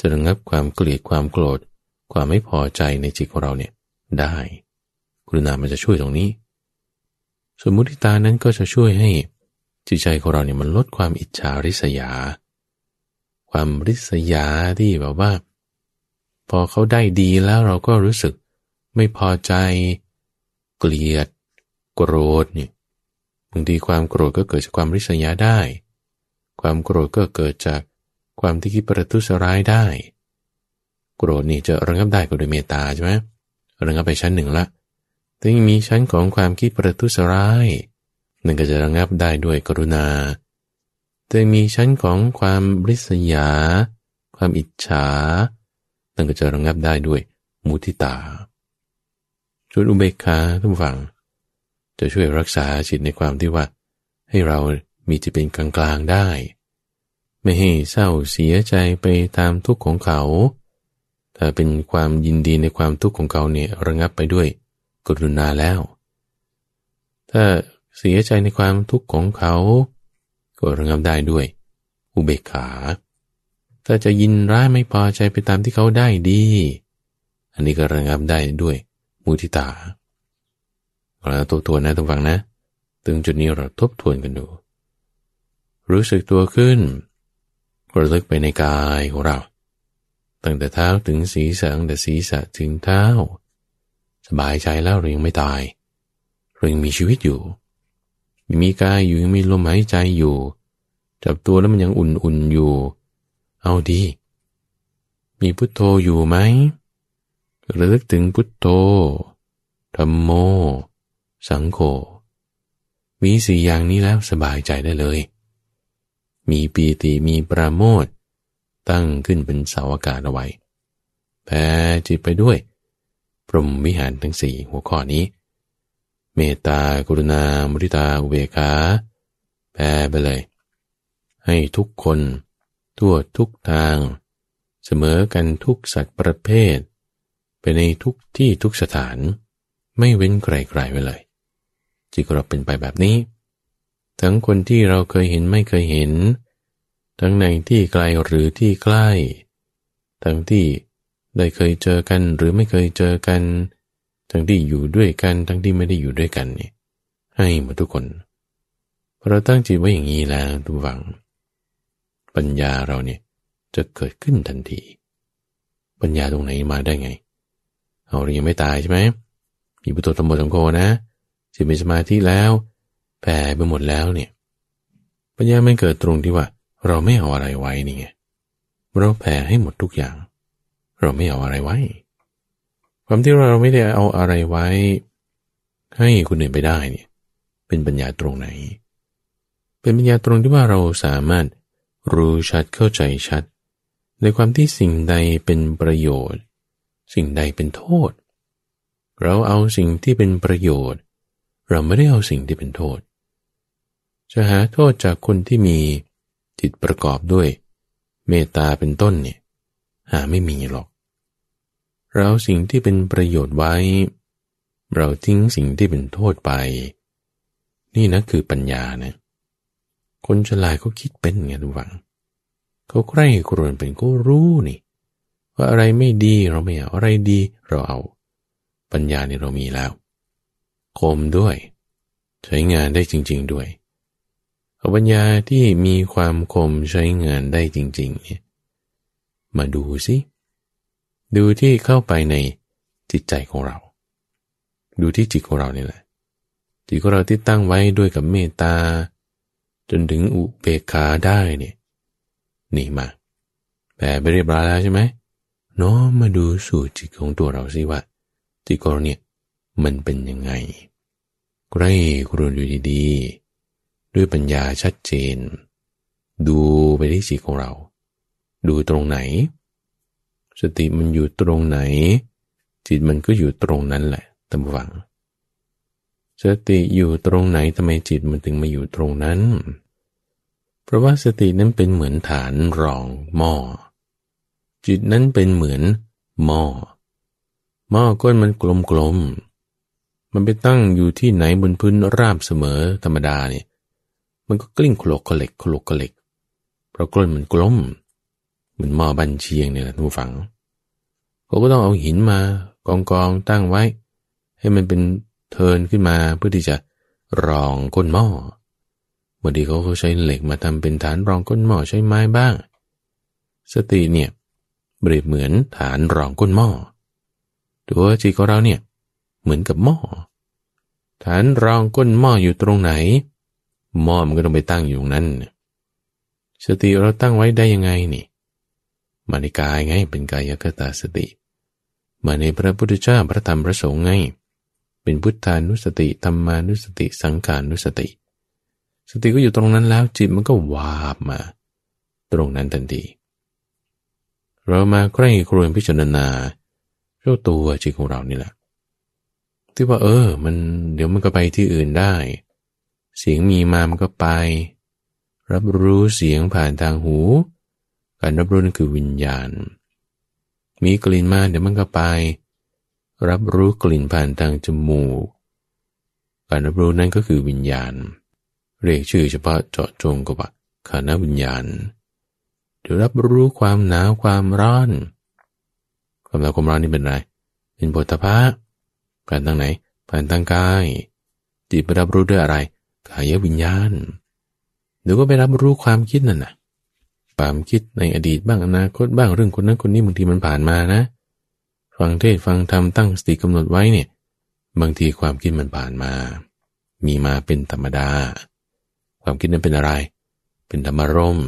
จะระงับความเกลียดความโกรธ ความไม่พอใจในจิตของเราเนี่ยได้ กรุณามันจะช่วยตรงนี้ สมมุติตานั้นก็จะช่วยให้จิตใจของเราเนี่ยมันลดความอิจฉาริษยา ความริษยาที่แบบว่า พอเขาได้ดีแล้วเราก็รู้สึกไม่พอใจ เกลียด โกรธเนี่ยบางทีความโกรธก็เกิดจากความริษยาได้ ความโกรธก็เกิดจากความที่คิดประทุษร้ายได้ โกรธนี่จะระงับได้ก็โดยเมตตาใช่ไหมระงับไปชั้นหนึ่งละแต่ยังมีชั้นของความคิดประทุษร้ายนั่นก็จะระงับได้ด้วยกรุณา แต่มีชั้นของความริษยา ความอิจฉานั่นก็จะระงับได้ด้วยมุทิตาส่วนอุเบกขาทุกฝั่ง จะช่วยรักษาจิตในความที่ว่า ให้เรามีจิตเป็นกลางๆได้ ไม่ให้เศร้าเสียใจไปตามทุกข์ของเขา ถ้าเป็นความยินดีในความทุกข์ของเขาเนี่ยระงับไปด้วยกรุณาแล้ว ถ้าเสียใจในความทุกข์ของเขา ก็ระงับได้ด้วย อุเบกขา ถ้าจะยินร้ายไม่พอใจไปตามที่เขาได้ดี อันนี้ก็ระงับได้ด้วยมุทิตาเราตัวตัวนะทุกฝังนะถึงจุดนี้เราทบทวนกันดู รู้สึกตัวขึ้นระลึกไปในกายของเรา ตั้งแต่เท้าถึงศีรษะตั้งแต่ศีรษะถึงเท้า สบายใจแล้วเรายังไม่ตายเรายังมีชีวิตอยู่ ยังมีกายอยู่ยังมีลมหายใจอยู่ จับตัวแล้วมันยังอุ่นๆอยู่ เอาดี มีพุทโธอยู่ไหมระลึกถึงพุทโธธรรมโม สังโฆมีสี่อย่างนี้แล้วสบายใจได้เลย มีปีติมีปราโมทตั้งขึ้นเป็นเสาอากาศเอาไว้แผ่จิตไปด้วย พรหมวิหารทั้งสี่หัวข้อนี้ เมตตากรุณา มุทิตา อุเบกขาแผ่ไปเลย ให้ทุกคน ทั่วทุกทาง เสมอกันทุกสัตว์ประเภท ไปในทุกที่ทุกสถาน ไม่เว้นใครๆไว้เลย จิตเราเป็นไปแบบนี้ ทั้งคนที่เราเคยเห็นไม่เคยเห็น ทั้งในที่ไกลหรือที่ใกล้ ทั้งที่ได้เคยเจอกันหรือไม่เคยเจอกัน ทั้งที่อยู่ด้วยกันทั้งที่ไม่ได้อยู่ด้วยกันนี่ให้หมดทุกคนเราตั้งจิตไว้อย่างนี้แล้วทุกฝัง ปัญญาเราเนี่ยจะเกิดขึ้นทันที ปัญญาตรงไหนมาได้ไง เอาเรายังไม่ตายใช่ไหมมีปุตโตธรรมโมสังโฆนะจิตมีสมาธิแล้วแผ่ไปหมดแล้วเนี่ย ปัญญาไม่เกิดตรงที่ว่า เราไม่เอาอะไรไว้นี่ไงเราแผ่ให้หมดทุกอย่าง เราไม่เอาอะไรไว้ ความที่เราไม่ได้เอาอะไรไว้ ให้คนอื่นไปได้เนี่ยเป็นปัญญาตรงไหน เป็นปัญญาตรงที่ว่าเราสามารถรู้ชัดเข้าใจชัด ในความที่สิ่งใดเป็นประโยชน์ สิ่งใดเป็นโทษ เราเอาสิ่งที่เป็นประโยชน์ เราไม่ได้เอาสิ่งที่เป็นโทษ จะหาโทษจากคนที่มีจิตประกอบด้วย เมตตาเป็นต้นเนี่ยหาไม่มีหรอก เราสิ่งที่เป็นประโยชน์ไว้ เราทิ้งสิ่งที่เป็นโทษไป นี่นะคือปัญญานะคนฉลาดเขาคิดเป็นไงทุกฝังเขาใคร่ครวญเป็นก็รู้นี่ ว่าอะไรไม่ดีเราไม่เอาอะไรดีเราเอา ปัญญาเนี่ยเรามีแล้ว คมด้วย ใช้งานได้จริง ๆด้วยเอาปัญญาที่มีความคมใช้งานได้จริง ๆ เนี่ย มาดูสิ ดูที่เข้าไปในจิตใจของเรา ดูที่จิตของเรานี่แหละ จิตของเราที่ตั้งไว้ด้วยกับเมตตา จนถึงอุเบกขาได้เนี่ยนี่มาแปลไปเรียบร้อยแล้วใช่ไหมน้อมมาดูสู่จิตของตัวเราสิว่า จิตของเราเนี่ยมันเป็นยังไงใกล้ครุนอยู่ดีๆ ด้วยปัญญาชัดเจน ดูไปที่จิตของเรา ดูตรงไหน สติมันอยู่ตรงไหน จิตมันก็อยู่ตรงนั้นแหละตามฟัง สติอยู่ตรงไหนทำไมจิตมันถึงมาอยู่ตรงนั้น เพราะว่าสตินั้นเป็นเหมือนฐานรองหม้อจิตนั้นเป็นเหมือนหม้อหม้อก้นมันกลมๆมันไปตั้งอยู่ที่ไหนบนพื้นราบเสมอธรรมดาเนี่ยมันก็กลิ้งโคลกโคลกโคลกโคลกเพราะก้นมันกลม เหมือนหม้อบันเชียงเนี่ยแหละทุกฝังเขาก็ต้องเอาหินมากองกองตั้งไว้ ให้มันเป็นเทินขึ้นมาเพื่อที่จะรองก้นหม้อบางทีเขาเขาใช้เหล็กมาทำเป็นฐานรองก้นหม้อใช้ไม้บ้าง สติเนี่ยเปรียบเหมือนฐานรองก้นหม้อตัวจิตของเราเนี่ยเหมือนกับหม้อฐานรองก้นหม้ออยู่ตรงไหนหม้อมันก็ต้องไปตั้งอยู่นั้น สติเราตั้งไว้ได้ยังไงนี่ มาในกายไงเป็นกายคตาสติ มาในพระพุทธเจ้าพระธรรมพระสงฆ์ไง เป็นพุทธานุสติธรรมานุสติสังขานุสติ สติก็อยู่ตรงนั้นแล้วจิตมันก็วาบมา ตรงนั้นทันทีเรามาใกล้ครวนพิจารณาเจ้าตัวจิตของเรานี่แหละที่ว่าเออ มันเดี๋ยวมันก็ไปที่อื่นได้ เสียงมีมามันก็ไป รับรู้เสียงผ่านทางหู การรับรู้นั่นคือวิญญาณ มีกลิ่นมาเดี๋ยวมันก็ไป รับรู้กลิ่นผ่านทางจมูก การรับรู้นั่นก็คือวิญญาณ เรียกชื่อเฉพาะเจาะจงก็ว่าขานาวิญญาณจะรับรู้ความหนาวความร้อน ความหนาวความร้อนนี่เป็นไร เป็นบทพะผ่านทางไหน ผ่านทางกาย จิตไปรับรู้ด้วยอะไร กายวิญญาณหรือว่าไปรับรู้ความคิดนั่นนะค วามคิดในอดีตบ้างอนาคตบ้างเรื่องคนนั้นคนนี้บางทีมันผ่านมานะ ฟังเทศฟังธรรมตั้งสติกำหนดไว้เนี่ย บางทีความคิดมันผ่านมา มีมาเป็นธรรมดา ความคิดนั้นเป็นอะไร เป็นธรรมารม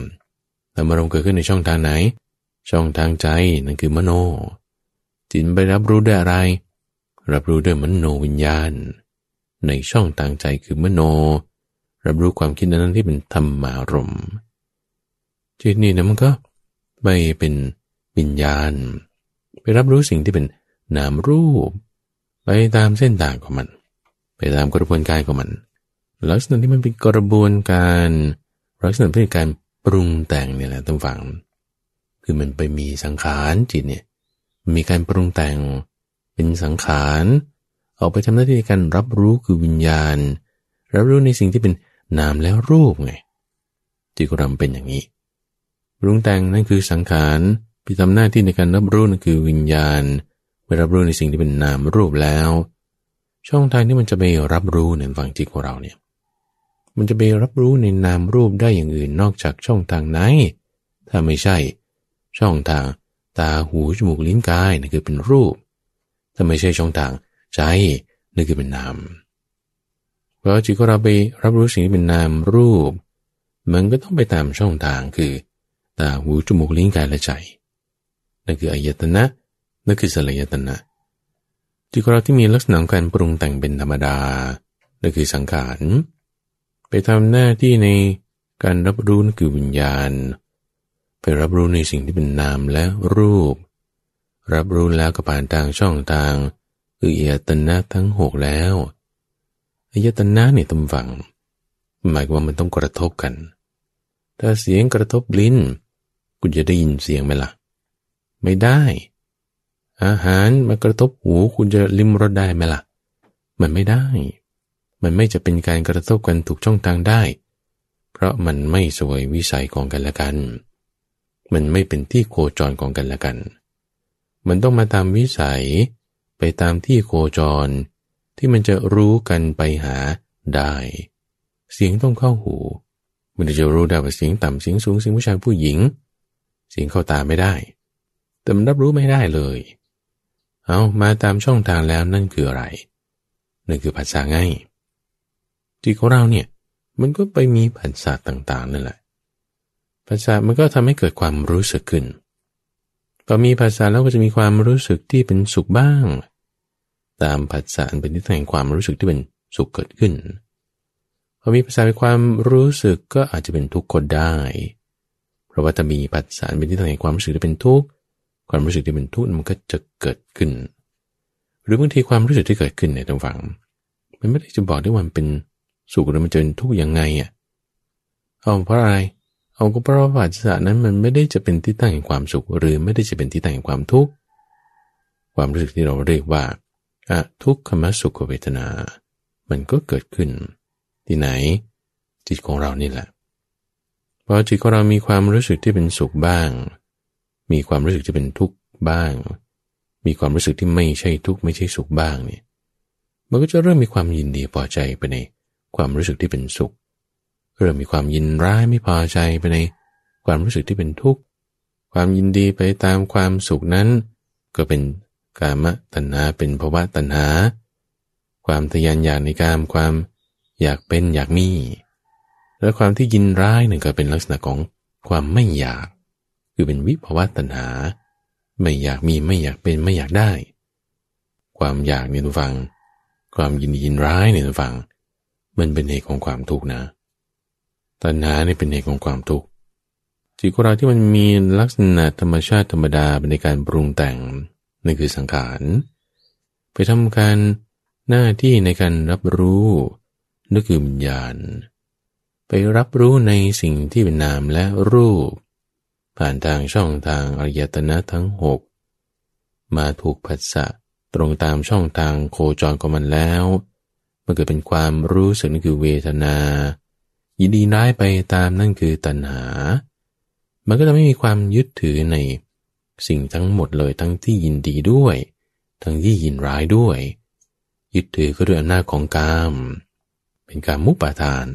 ธรรมารมเกิดขึ้นในช่องทางไหน ช่องทางใจนั่นคือมโนจิตไปรับรู้ได้อะไร รับรู้ด้วยมโนวิญญาณ ในช่องทางใจคือมโน รับรู้ความคิดนั้นที่เป็นธรรมารมณ์ จิตนี่นะมันก็ไปเป็นวิญญาณ ไปรับรู้สิ่งที่เป็นนามรูป ไปตามเส้นทางของมัน ไปตามกระบวนการของมันลักษณะที่มันเป็นกระบวนการลักษณะเป็นการปรุงแต่งเนี่ยแหละท่านฟัง คือมันไปมีสังขารจิตเนี่ยมีการปรุงแต่งเป็นสังขารออกไปทำหน้าที่ในการรับรู้คือวิญญาณ รับรู้ในสิ่งที่เป็นนามแล้วรูปไงจิตกรรมเป็นอย่างนี้ ปรุงแต่งนั่นคือสังขารไปทำหน้าที่ในการรับรู้นั่นคือวิญญาณไปรับรู้ในสิ่งที่เป็นนามรูปแล้ว ช่องทางที่มันจะไปรับรู้ในฝั่งจิตของเราเนี่ยมันจะไปรับรู้ในนามรูปได้อย่างอื่นนอกจากช่องทางไหน ถ้าไม่ใช่ ช่องทางตาหูจมูกลิ้นกายนั่นคือเป็นรูป ถ้าไม่ใช่ช่องทางใจนั่นคือเป็นนามเพราะจิตของเราไปรับรู้สิ่งที่เป็นนามรูป มันก็ต้องไปตามช่องทางคือ ตาหูจมูกลิ้นกายและใจนั่นคืออายตนะนั่นคือสลายตนะจิตของเราที่มีลักษณะการปรุงแต่งเป็นธรรมดานั่นคือสังขารไปทำหน้าที่ในการรับรู้นั่นคือวิญญาณ ไปรับรู้ในสิ่งที่เป็นนามและรูป รับรู้แล้วก็ผ่านทางช่องทางคืออียตนะทั้งหกแล้วอายตนะเนี่ยตำฝัง หมายว่ามันต้องกระทบกัน ถ้าเสียงกระทบลิ้น คุณจะได้ยินเสียงไหมละ่ะ ไม่ได้ อาหารมากระทบหูคุณจะลิ้มรสได้ไหมละ่ะ มันไม่ได้ มันไม่จะเป็นการกระทบกันถูกช่องทางได้ เพราะมันไม่สวยวิสัยของกันและกัน มันไม่เป็นที่โคจรของกันและกัน มันต้องมาตามวิสัยไปตามที่โคจรที่มันจะรู้กันไปหาได้ เสียงต้องเข้าหู มันจะรู้ได้ว่าเสียงต่ำเสียงสูงเสียงผู้ชายผู้หญิง เสียงเข้าตาไม่ได้ แต่มันรับรู้ไม่ได้เลย เอามาตามช่องทางแล้วนั่นคืออะไร นั่นคือภาษาง่ายจิตของเราเนี่ยมันก็ไปมีภาษาต่างๆนั่นแหละภาษามันก็ทำให้เกิดความรู้สึกขึ้นพอมีภาษาแล้วก็จะมีความรู้สึกที่เป็นสุขบ้าง ตามภาษาเป็นที่แห่งความรู้สึกที่เป็นสุขเกิดขึ้นพอมีภาษาเป็นความรู้สึกก็อาจจะเป็นทุกข์ก็ได้ ราะว่าถ้ามีภาษาเป็นที่ตั้งแห่งความรู้สึกที่เป็นทุกข์ความรู้สึกที่เป็นทุกข์มันก็จะเกิดขึ้น หรือบางทีความรู้สึกที่เกิดขึ้นในทางฝัง มันไม่ได้จะบอกได้ว่ามันเป็นสุขหรือมันจะเป็นทุกข์ยังไงอะเอาเพราะอะไรเอาก็เพราะว่าปัจจัยนั้นมันไม่ได้จะเป็นที่ตั้งแห่งความสุข หรือไม่ได้จะเป็นที่ตั้งแห่งความทุกข์ความรู้สึกที่เราเรียกว่าอะทุกขมสุขเวทนา มันก็เกิดขึ้น ที่ไหน จิตของเรานี่แหละ พอจิตของเรามีความรู้สึกที่เป็นสุขบ้าง มีความรู้สึกที่เป็นทุกข์บ้าง มีความรู้สึกที่ไม่ใช่ทุกข์ไม่ใช่สุขบ้างเนี่ยมันก็จะเริ่มมีความยินดีพอใจไปในความรู้สึกที่เป็นสุข เริ่มมีความยินร้ายไม่พอใจไปในความรู้สึกที่เป็นทุกข์ ความยินดีไปตามความสุขนั้น ก็เป็นกามตัณหาเป็นภาวะตัณหา ความทยานอยากในกามความอยากเป็นอยากมี และความที่ยินร้ายหนึ่งก็เป็นลักษณะของความไม่อยาก คือเป็นวิภวะตัณหา ไม่อยากมีไม่อยากเป็นไม่อยากได้ ความอยากเนี่ยทุกฝัง ความยินดียินร้ายเนี่ยทุกฝัง มันเป็นเหตุของความทุกข์นะ ตัณหาเนี่เป็นเหตุของความทุกข์จิตของเราที่มันมีลักษณะธรรมชาติธรรมดาในการปรุงแต่งนั่นคือสังขารไปทำการหน้าที่ในการรับรู้นึกคือวิญญาณ ไปรับรู้ในสิ่งที่เป็นนามและรูป ผ่านทางช่องทางอริยตนะทั้งหกมาถูกผัสสะตรงตามช่องทางโคจรของมันแล้วมันเกิดเป็นความรู้สึกนั่นคือเวทนา ยินดีร้ายไปตามนั่นคือตัณหา มันก็จะไม่มีความยึดถือในสิ่งทั้งหมดเลยทั้งที่ยินดีด้วย ทั้งที่ยินร้ายด้วย ยึดถือก็ด้วยอำนาจของกาม เป็นการมุปาทาน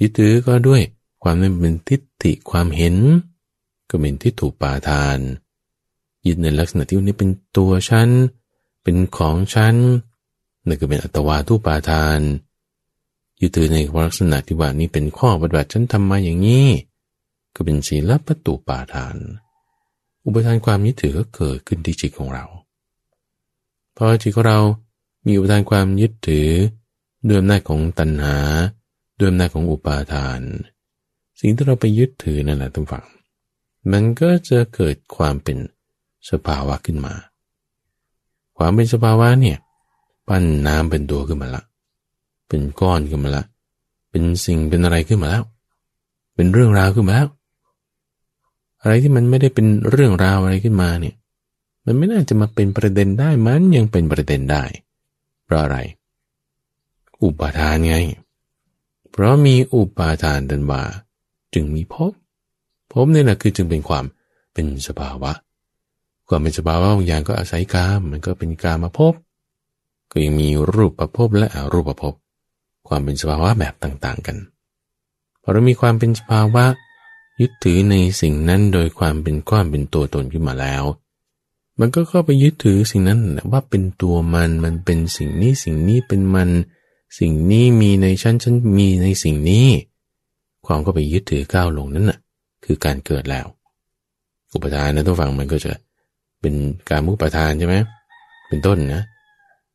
ยึดถือก็ด้วยความเป็นทิฏฐิความเห็น ก็เป็นทิฏฐุปาทาน ยึดในลักษณะที่วันนี้เป็นตัวฉัน เป็นของฉันนั่นก็เป็นอัตวาทุปาทานยึดถือในลักษณะที่ว่านี้เป็นข้อปฏิบัติฉันทำมาอย่างนี้ ก็เป็นศีลประตูปาทาน อุปทานความยึดถือก็เกิดขึ้นที่จิตของเราพอจิตของเรามีอุปทานความยึดถือด้วยอำนาจของตัณหา ด้วยอำนาจของอุปาทาน สิ่งที่เราไปยึดถือนั่นแหละทุกฝังมันก็จะเกิดความเป็นสภาวะขึ้นมา ความเป็นสภาวะเนี่ยปั้นน้ำเป็นตัวขึ้นมาละ เป็นก้อนขึ้นมาละ เป็นสิ่งเป็นอะไรขึ้นมาแล้ว เป็นเรื่องราวขึ้นมาแล้ว อะไรที่มันไม่ได้เป็นเรื่องราวอะไรขึ้นมาเนี่ย มันไม่น่าจะมาเป็นประเด็นได้มันยังเป็นประเด็นได้ เพราะอะไร อุปาทานไง เพราะมีอุปาทานดันว่าจึงมีภพภพนี่แหละคือจึงเป็นความเป็นสภาวะความเป็นสภาวะบางอย่างก็อาศัยกามมันก็เป็นกามาภพก็ยังมีรูปประภพและอรูปประภพความเป็นสภาวะแบบต่างๆกันพอเรามีความเป็นสภาวะยึดถือในสิ่งนั้นโดยความเป็นก้อนเป็นตัวตนขึ้นมาแล้ว มันก็เข้าไปยึดถือสิ่งนั้นว่าเป็นตัวมันมันเป็นสิ่งนี้สิ่งนี้เป็นมัน สิ่งนี้มีในชั้นฉันมีในสิ่งนี้ ความก็ไปยึดถือก้าวลงนั้นน่ะ คือการเกิดแล้ว อุปทานนะทุกฝั่งมันก็จะเป็นการมุปทานใช่ไหมเป็นต้นนะ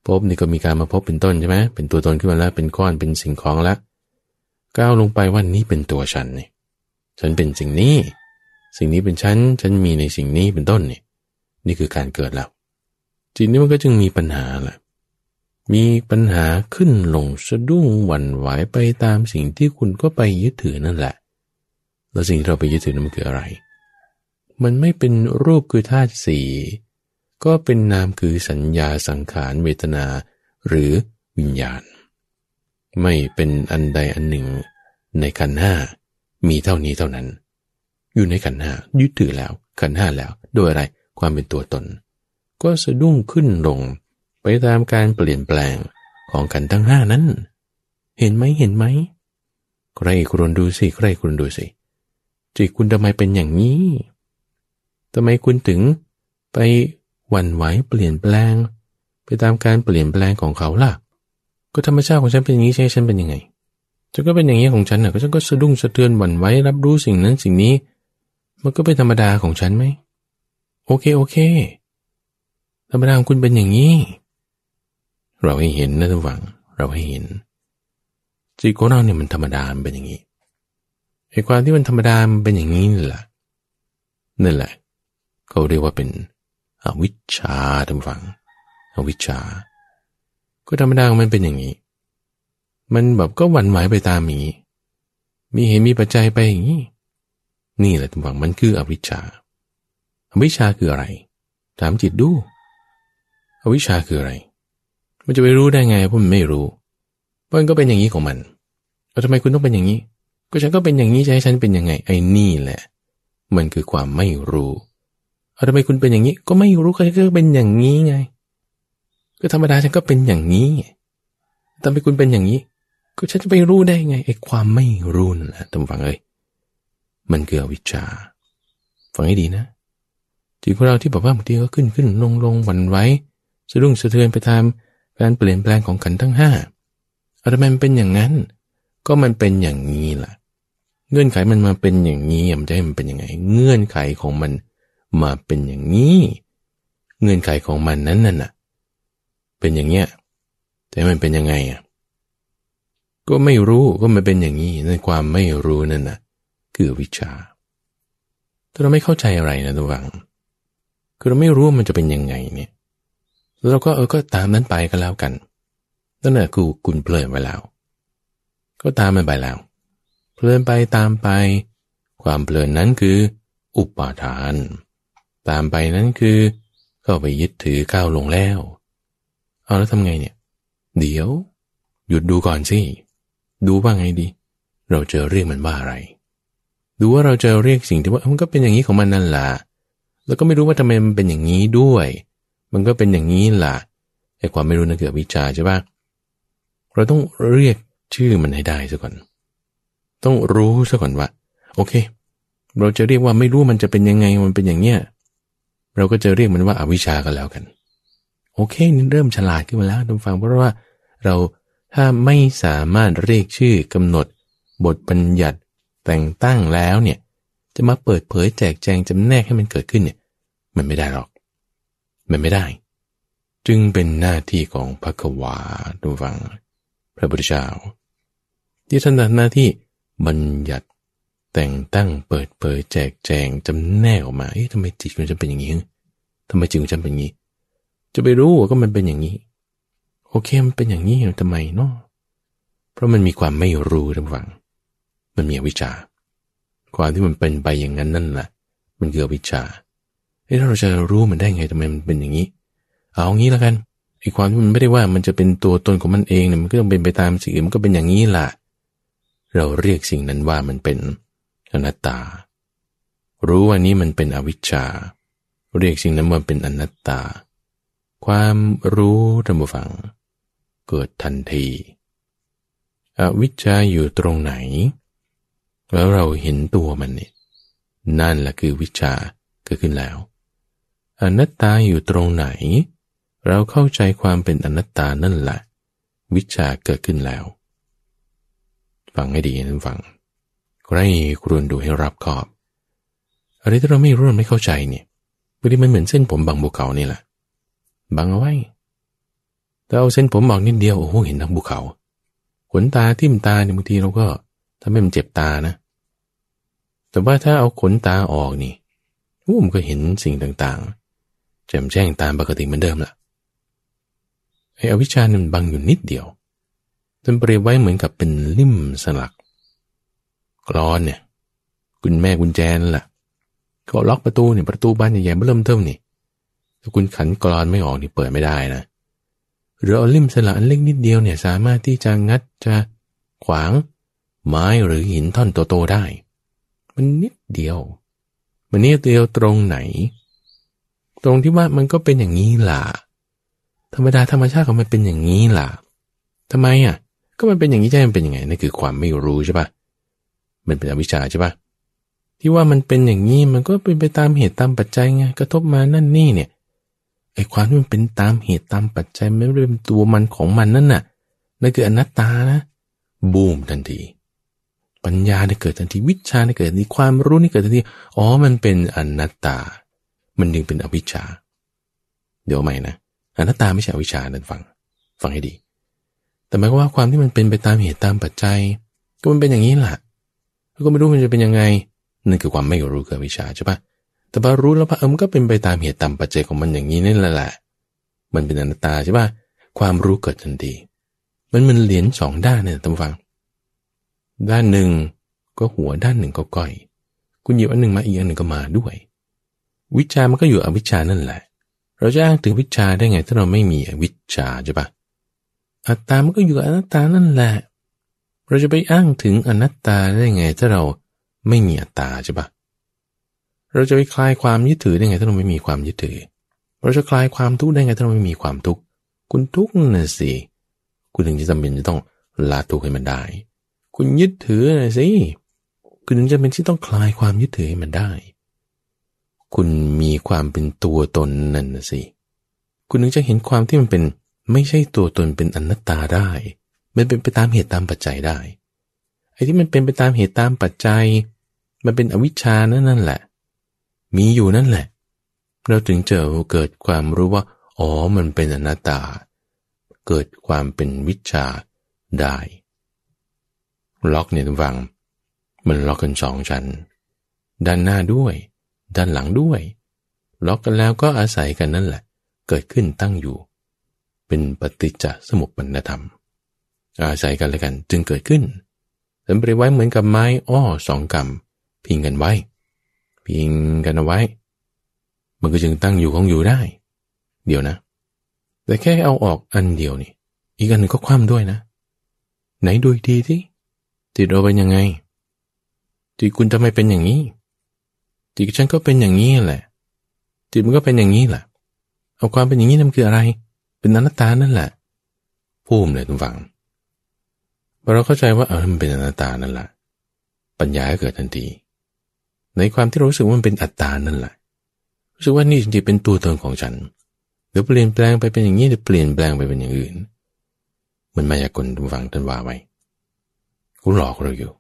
พบนี่ก็มีการมาพบเป็นต้นใช่ไหมเป็นตัวตนขึ้นมาแล้วเป็นก้อนเป็นสิ่งของแล้วก้าวลงไปว่านี้เป็นตัวฉันนี่ฉันเป็นสิ่งนี้ สิ่งนี้เป็นฉัน ฉันมีในสิ่งนี้เป็นต้นนี่นี่คือการเกิดแล้วจิตนี้มันก็จึงมีปัญหาแหละ มีปัญหาขึ้นลงสะดุ้งหวั่นไหวไปตามสิ่งที่คุณก็ไปยึดถือนั่นแหละ แล้วสิ่งที่เราไปยึดถือนั้นมันคืออะไร มันไม่เป็นรูปคือธาตุสีก็เป็นนามคือสัญญาสังขารเวทนา หรือวิญญาณ ไม่เป็นอันใดอันหนึ่ง ในขันห้ามีเท่านี้เท่านั้น อยู่ในขันห้ายึดถือแล้วขันห้าแล้ว โดยอะไรความเป็นตัวตน ก็สะดุ้งขึ้นลง ไปตามการเปลี่ยนแปลงของขันทั้งห้านั้น เห็นไหมเห็นไหมใครครวญดูสิใครครวญดูสิจิตคุณทำไมเป็นอย่างนี้ทำไมคุณถึงไปหวั่นไหวเปลี่ยนแปลง ไปตามการเปลี่ยนแปลงของเขาล่ะ ก็ธรรมชาติของฉันเป็นอย่างนี้ใช่ฉันเป็นยังไงฉันก็เป็นอย่างนี้ของฉันน่ะก็ฉันก็สะดุ้งสะเทือนหวั่นไหวรับรู้สิ่งนั้นสิ่งนี้ มันก็เป็นธรรมดาของฉันไหมโอเคโอเคธรรมดาของคุณเป็นอย่างนี้ เราให้เห็นนะทุกฝัง เราให้เห็น จิตของเราเนี่ยมันธรรมดาเป็นอย่างนี้ไอ้ความที่มันธรรมดามเป็นอย่างนี้นี่แหละนั่นแหละเขาเรียกว่าเป็นอวิชชาท่านฟัง อวิชชา ก็ธรรมดามันเป็นอย่างนี้ มันแบบก็หวั่นไหวไปตามนี้ มีเหตุมีปัจจัยไปอย่างนี้ นี่แหละท่านฟังมันคืออวิชชา อวิชชาคืออะไร ถามจิตดู อวิชชาคืออะไร มันจะไปรู้ได้ไงเพราะมันไม่รู้มันก็เป็นอย่างนี้ของมันแล้วทำไมคุณต้องเป็นอย่างนี้ ก็ฉันก็เป็นอย่างนี้จะให้ฉันเป็นยังไง ไอ้นี่แหละ มันคือความไม่รู้เอาทำไมคุณเป็นอย่างนี้ ก็ไม่รู้ก็เป็นอย่างนี้ไง ก็ธรรมดาฉันก็เป็นอย่างนี้ทำไมคุณเป็นอย่างนี้ ก็ฉันจะไปรู้ได้ไงไอ้ความไม่รู้นั่นแหละตำฟังเลยมันคือวิชาฟังให้ดีนะจิตของเราที่บอกว่าบางทีก็ขึ้นขึ้นลงลงหวั่นไหวสะดุ้งสะเทือนไปตาม การเปลี่ยนแปลงของขันทั้งห้าอาทำไมมันเป็นอย่างนั้น ก็มันเป็นอย่างนี้ล่ะ เงื่อนไขมันมาเป็นอย่างนี้มันจะให้มันเป็นยังไง เงื่อนไขของมันมาเป็นอย่างนี้ เงื่อนไขของมันนั้นน่ะเป็นอย่างเงี้ยแต่มันเป็นยังไงอะก็ไม่รู้ก็มันเป็นอย่างนี้ในความไม่รู้นั่นน่ะคือวิชาแต่เราไม่เข้าใจอะไรนะทุกฝังคือเราไม่รู้ว่ามันจะเป็นยังไงเนี่ย เราก็เออก็ตามนั้นไปก็แล้วกันนั่นแหละคือคุณเพลินไปแล้ว ก็ตามมันไปแล้ว เพลินไปตามไป ความเพลินนั้นคือ อุปาทาน ตามไปนั้นคือเข้าไปยึดถือก้าวลงแล้ว เอาแล้วทำไงเนี่ย เดี๋ยว หยุดดูก่อนสิ ดูว่าไงดี เราจะเรียกมันว่าอะไร ดูว่าเราจะเรียกสิ่งที่ว่ามันก็เป็นอย่างนี้ของมันนั่นแหละแล้วก็ไม่รู้ว่าทำไมมันเป็นอย่างนี้ด้วย มันก็เป็นอย่างนี้ล่ะไอ้ความไม่รู้นั่นเกิดวิชาใช่ปะเราต้องเรียกชื่อมันให้ได้ซะก่อน ต้องรู้ซะก่อนว่า โอเค เราจะเรียกว่าไม่รู้มันจะเป็นยังไงมันเป็นอย่างเนี้ยเราก็จะเรียกมันว่าอาวิชากันแล้วกัน โอเคนี่เริ่มฉลาดขึ้นมาแล้วทุกฟังเพราะว่าเราถ้าไม่สามารถเรียกชื่อกำหนด บทบัญญัติแต่งตั้งแล้วเนี่ย จะมาเปิดเผยแจกแจงจำแนกให้มันเกิดขึ้นเนี่ย มันไม่ได้หรอก มันไม่ได้ จึงเป็นหน้าที่ของพระกวาทุกฟัง พระพุทธเจ้าที่ท่านทำหน้าที่บัญญัติแต่งตั้งเปิดเผยแจกแจงจำแนกออกมา เอ๊ะทำไมจิตของฉันเป็นอย่างนี้ทำไมจิตของฉันเป็นอย่างนี้ จะไปรู้ว่าก็มันเป็นอย่างนี้ โอเคมันเป็นอย่างนี้ทำไมเนาะเพราะมันมีความไม่รู้ทั้งฝัง มันมีอวิชาความที่มันเป็นไปอย่างนั้นนั่นแหละ มันเกิดวิชา เอ๊ะเราจะรู้มันได้ไงทำไมมันเป็นอย่างนี้ เอางี้แล้วกันไอ้ความที่มันไม่ได้ว่ามันจะเป็นตัวตนของมันเองเนี่ยมันก็ต้องเป็นไปตามสิ่งอื่นมันก็เป็นอย่างนี้แหละเราเรียกสิ่งนั้นว่ามันเป็นอนัตตา รู้ว่านี้มันเป็นอวิชชา เรียกสิ่งนั้นว่าเป็นอนัตตา ความรู้ธรรมฟัง เกิดทันที อวิชชาอยู่ตรงไหน แล้วเราเห็นตัวมันเนี่ยนั่นแหละคือวิชาเกิดขึ้นแล้ว อนัตตาอยู่ตรงไหน เราเข้าใจความเป็นอนัตตานั่นแหละ วิชาเกิดขึ้นแล้ว ฟังให้ดีนะฟังใครครวญดูให้รับขอบ อะไรที่เราไม่รู้ไม่เข้าใจเนี่ยบางทีมันเหมือนเส้นผมบางภูเขานี่แหละบังเอาไว้แต่เอาเส้นผมบอกนิดเดียวโอ้โหเห็นทั้งภูเขาขนตาทิ่มตาเนี่ยบางทีเราก็ทำให้มันเจ็บตานะ แต่ว่าถ้าเอาขนตาออกนี่มันก็เห็นสิ่งต่างๆ แจ่มแจ้งตามปกติเหมือนเดิมละไอ้อวิชานี่มันบังอยู่นิดเดียวจนเปรียบไว้เหมือนกับเป็นลิ่มสลักกรอนเนี่ยคุณแม่กุญแจนั่นแหละก็ล็อกประตูเนี่ยประตูบ้านใหญ่ๆเริ่มเทิมนี่ถ้าคุณขันกรอนไม่ออกนี่เปิดไม่ได้นะหรือเอาลิ่มสลักอันเล็กนิดเดียวเนี่ยสามารถที่จะงัดจะขวางไม้หรือหินท่อนโตๆได้ มันนิดเดียว มันนิดเดียวตรงไหน ตรงที่ว่ามันก็เป็นอย่างนี้ล่ะ ธรรมดาธรรมชาติของมันเป็นอย่างนี้ล่ะทำไมอะ ก็มันเป็นอย่างนี้ใช่มันเป็นยังไงนั่นคือความไม่รู้ใช่ปะมันเป็นอวิชชาใช่ปะที่ว่ามันเป็นอย่างนี้มันก็เป็นไปตามเหตุตามปัจจัยไงกระทบมานั่นนี่เนี่ยไอ้ความที่มันเป็นตามเหตุตามปัจจัยไม่ได้เป็นตัวมันของมันนั่นน่ะนั่นคืออนัตตานะ บูมทันที ปัญญาได้เกิดทันทีวิชาได้เกิดทันทีความรู้นี่เกิดทันทีอ๋อมันเป็นอนัตตา มันดึงเป็นอวิชชา เดี๋ยวใหม่นะอนัตตาไม่ใช่อวิชชานั่นฟัง ฟังให้ดี แต่หมายว่าความที่มันเป็นไปตามเหตุตามปัจจัย ก็มันเป็นอย่างนี้แหละแล้วก็ไม่รู้มันจะเป็นยังไงนั่นคือความไม่รู้คือวิชาใช่ปะแต่พอรู้แล้วพระเอิมก็เป็นไปตามเหตุตามปัจจัยของมันอย่างนี้นั่นแหละ มันเป็นอนัตตาใช่ปะความรู้เกิดทันทีมันมันเหรียญสองด้านเนี่ยท่านฟัง ด้านหนึ่งก็หัวด้านหนึ่งก็ก้อย คุณหยิบอันหนึ่งมาอีกอันหนึ่งก็มาด้วย วิชามันก็อยู่อวิชานั่นแหละ เราจะอ้างถึงวิชาได้ไง ถ้าเราไม่มีอวิชาใช่ปะอัตตา มันก็อยู่อนัตตานั่นแหละ เราจะไปอ้างถึงอนัตตาได้ไง ถ้าเราไม่มีอัตตาใช่ปะเราจะไปคลายความยึดถือได้ไง ถ้าเราไม่มีความยึดถือ เราจะคลายความทุกข์ได้ไง ถ้าเราไม่มีความทุกข์ คุณทุกข์น่ะสิ คุณถึงจะจำเป็นจะต้องละทุกข์ให้มันได้ คุณยึดถือน่ะสิ คุณถึงจะเป็นที่ต้องคลายความยึดถือให้มันได้ คุณมีความเป็นตัวตนนั่นนะสิ คุณถึงจะเห็นความที่มันเป็นไม่ใช่ตัวตนเป็นอนัตตาได้ มันเป็นไปตามเหตุตามปัจจัยได้ ไอ้ที่มันเป็นไปตามเหตุตามปัจจัย มันเป็นอวิชชานั่นนั่นแหละ มีอยู่นั่นแหละ เราถึงจะเกิดความรู้ว่า อ๋อ มันเป็นอนัตตา เกิดความเป็นวิชาได้ ล็อกเนี่ยทุกฝัง มันล็อกกันสองชั้น ด้านหน้าด้วย ด้านหลังด้วย ล็อกกันแล้วก็อาศัยกันนั่นแหละ เกิดขึ้นตั้งอยู่ เป็นปฏิจจสมุปปนธรรม อาศัยกันเลยกันจึงเกิดขึ้นสัมปริไว้เหมือนกับไม้อ้อสองกำพิงกันไว้ พิงกันเอาไว้ มันก็จึงตั้งอยู่ของอยู่ได้ เดี๋ยวนะ แต่แค่เอาออกอันเดียวนี่อีกอันหนึ่งก็คว่ำด้วยนะ ไหนดูดีที่จิตเราเป็นยังไงจิตคุณทำไมเป็นอย่างนี้ จิตฉันก็เป็นอย่างนี้แหละ จิตมันก็เป็นอย่างนี้แหละ เอาความเป็นอย่างนี้นั่นคืออะไร เป็นอนัตตานั่นแหละพูมเลยทุกฝังพอเราเข้าใจว่าเออมันเป็นอนัตตานั่นแหละปัญญาก็เกิดทันที ในความที่รู้สึกว่ามันเป็นอัตตานั่นแหละรู้สึกว่านี่จริงๆเป็นตัวตนของฉันเดี๋ยวเปลี่ยนแปลงไปเป็นอย่างนี้เดี๋ยวเปลี่ยนแปลงไปเป็นอย่างอื่น มันมายากลทุฟังท่านว่าไว้กูหลอกเราอยู่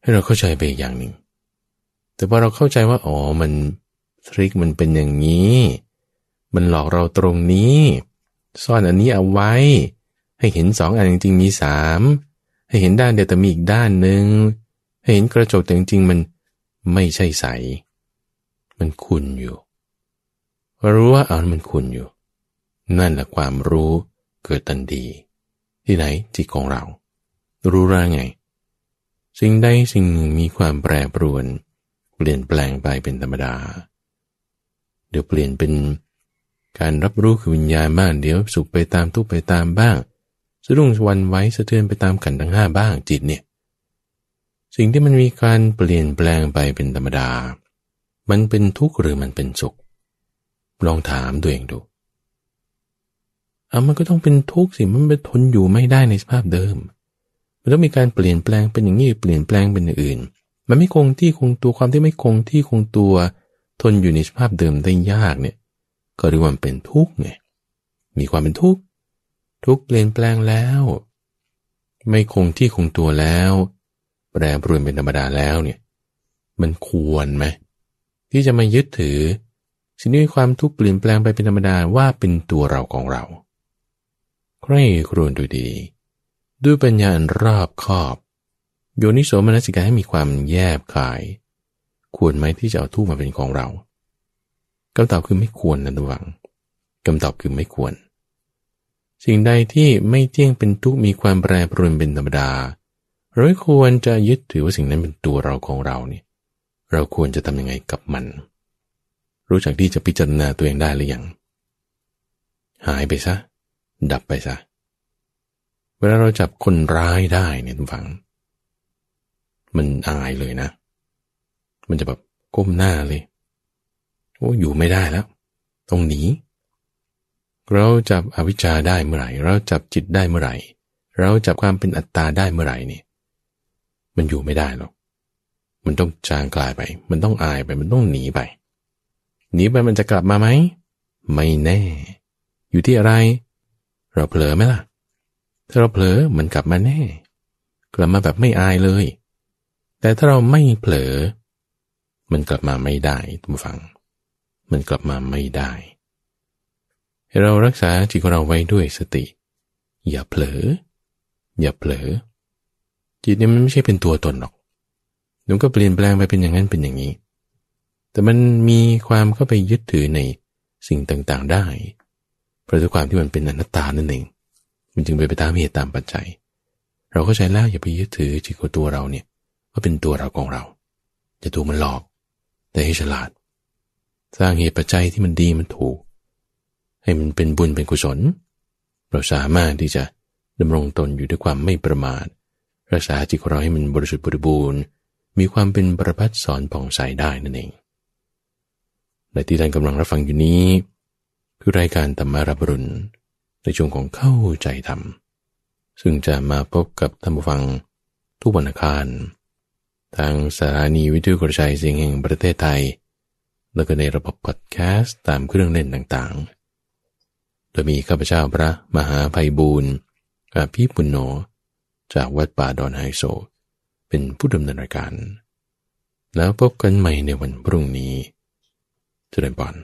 ให้เราเข้าใจไปอีกอย่างหนึ่ง แต่พอเราเข้าใจว่าอ๋อมันทริคมันเป็นอย่างนี้ มันหลอกเราตรงนี้ ซ่อนอันนี้เอาไว้ ให้เห็นสองอันจริงๆมีสามให้เห็นด้านเดียวแต่มีอีกด้านหนึ่งให้เห็นกระจกแต่จริงๆมันไม่ใช่ใส มันคุนอยู่ รู้ว่าเอมันคุนอยู่ นั่นแหละความรู้เกิดตันดี ที่ไหนจิตของเรา รู้ร่าไง สิ่งใดสิ่งหนึ่งมีความแปรปรวนเปลี่ยนแปลงไปเป็นธรรมดา เดี๋ยวเปลี่ยนเป็นการรับรู้คือวิญญาณบ้างเดี๋ยวสุขไปตามทุกไปตามบ้างสะดุ้งวันไว้สะเทือนไปตามขันทั้งห้าบ้างจิตเนี่ยสิ่งที่มันมีการเปลี่ยนแปลงไปเป็นธรรมดา มันเป็นทุกข์หรือมันเป็นสุข ลองถามตัวเองดูเอามันก็ต้องเป็นทุกข์สิ มันไปทนอยู่ไม่ได้ในสภาพเดิม มันต้องมีการเปลี่ยนแปลงเป็นอย่างนี้ เปลี่ยนแปลงเป็นอย่างอื่น มันไม่คงที่คงตัวความที่ไม่คงที่คงตัว ทนอยู่ในสภาพเดิมได้ยากเนี่ย ก็เรียกว่าเป็นทุกข์ไงมีความเป็นทุกข์ทุกข์เปลี่ยนแปลงแล้ว ไม่คงที่คงตัวแล้ว แปรปรวนเป็นธรรมดาแล้วเนี่ย มันควรไหมที่จะมายึดถือ สิ่งที่มีความทุกข์เปลี่ยนแปลงไปเป็นธรรมดาว่าเป็นตัวเราของเรา ใครครวญดูดี ด้วยปัญญาอันรอบคอบ โยนิโสมนสิกาให้มีความแยบคาย ควรไหมที่จะเอาทุกมาเป็นของเราคำตอบคือไม่ควรนะทุกฝังคำตอบคือไม่ควร สิ่งใดที่ไม่เที่ยงเป็นทุกมีความแปรปรวนเป็นธรรมดาเราควรจะยึดถือว่าสิ่งนั้นเป็นตัวเราของเราเนี่ยเราควรจะทำยังไงกับมัน รู้จักที่จะพิจารณาตัวเองได้หรือยังหายไปซะ ดับไปซะ เวลาเราจับคนร้ายได้เนี่ยทุกฝัง มันอายเลยนะ มันจะแบบก้มหน้าเลย โอ้อยู่ไม่ได้แล้วต้องหนี เราจับอวิชชาได้เมื่อไหร่ เราจับจิตได้เมื่อไหร่ เราจับความเป็นอัตตาได้เมื่อไหร่เนี่ยมันอยู่ไม่ได้หรอก มันต้องจางกลายไป มันต้องอายไป มันต้องหนีไป หนีไปมันจะกลับมาไหม ไม่แน่ อยู่ที่อะไร เราเผลอไหมล่ะ ถ้าเราเผลอมันกลับมาแน่ กลับมาแบบไม่อายเลย แต่ถ้าเราไม่เผลอ มันกลับมาไม่ได้ทุกฝัง มันกลับมาไม่ได้ เรารักษาจิตของเราไว้ด้วยสติ อย่าเผลอ อย่าเผลอ จิตเนี่ยมันไม่ใช่เป็นตัวตนหรอกมันก็เปลี่ยนแปลงไปเป็นอย่างนั้นเป็นอย่างนี้ แต่มันมีความเข้าไปยึดถือในสิ่งต่างๆได้เพราะด้วยความที่มันเป็นอนัตตานั่นเอง มันจึงไปไปตามเหตุตามปัจจัย เราก็ใช้แล้วอย่าไปยึดถือจิตของตัวเราเนี่ย ว่าเป็นตัวเราของเราจะถูกมันหลอก แต่ให้ฉลาด สร้างเหตุปัจจัยที่มันดีมันถูก ให้มันเป็นบุญเป็นกุศล เราสามารถที่จะดำรงตนอยู่ด้วยความไม่ประมาทรักษาจิตของเราให้มันบริสุทธิ์บริบูรณ์ มีความเป็นประพัดสอนผ่องใสได้นั่นเองและที่ท่านกำลังรับฟังอยู่นี้ คือรายการธรรมารับรุณในช่วงของเข้าใจธรรมซึ่งจะมาพบกับท่านผู้ฟังทุกวันอังคาร ทางสถานีวิทยุกระจายเสียงแห่งประเทศไทย แล้วก็ในระบบพอดแคสต์ตามเครื่องเล่นต่างๆ โดยมีข้าพเจ้าพระมหาภัยบูรณ์อภิปุณโญจากวัดป่าดอนไฮโซ เป็นผู้ดำเนินรายการ แล้วพบกันใหม่ในวันพรุ่งนี้เจริญปอน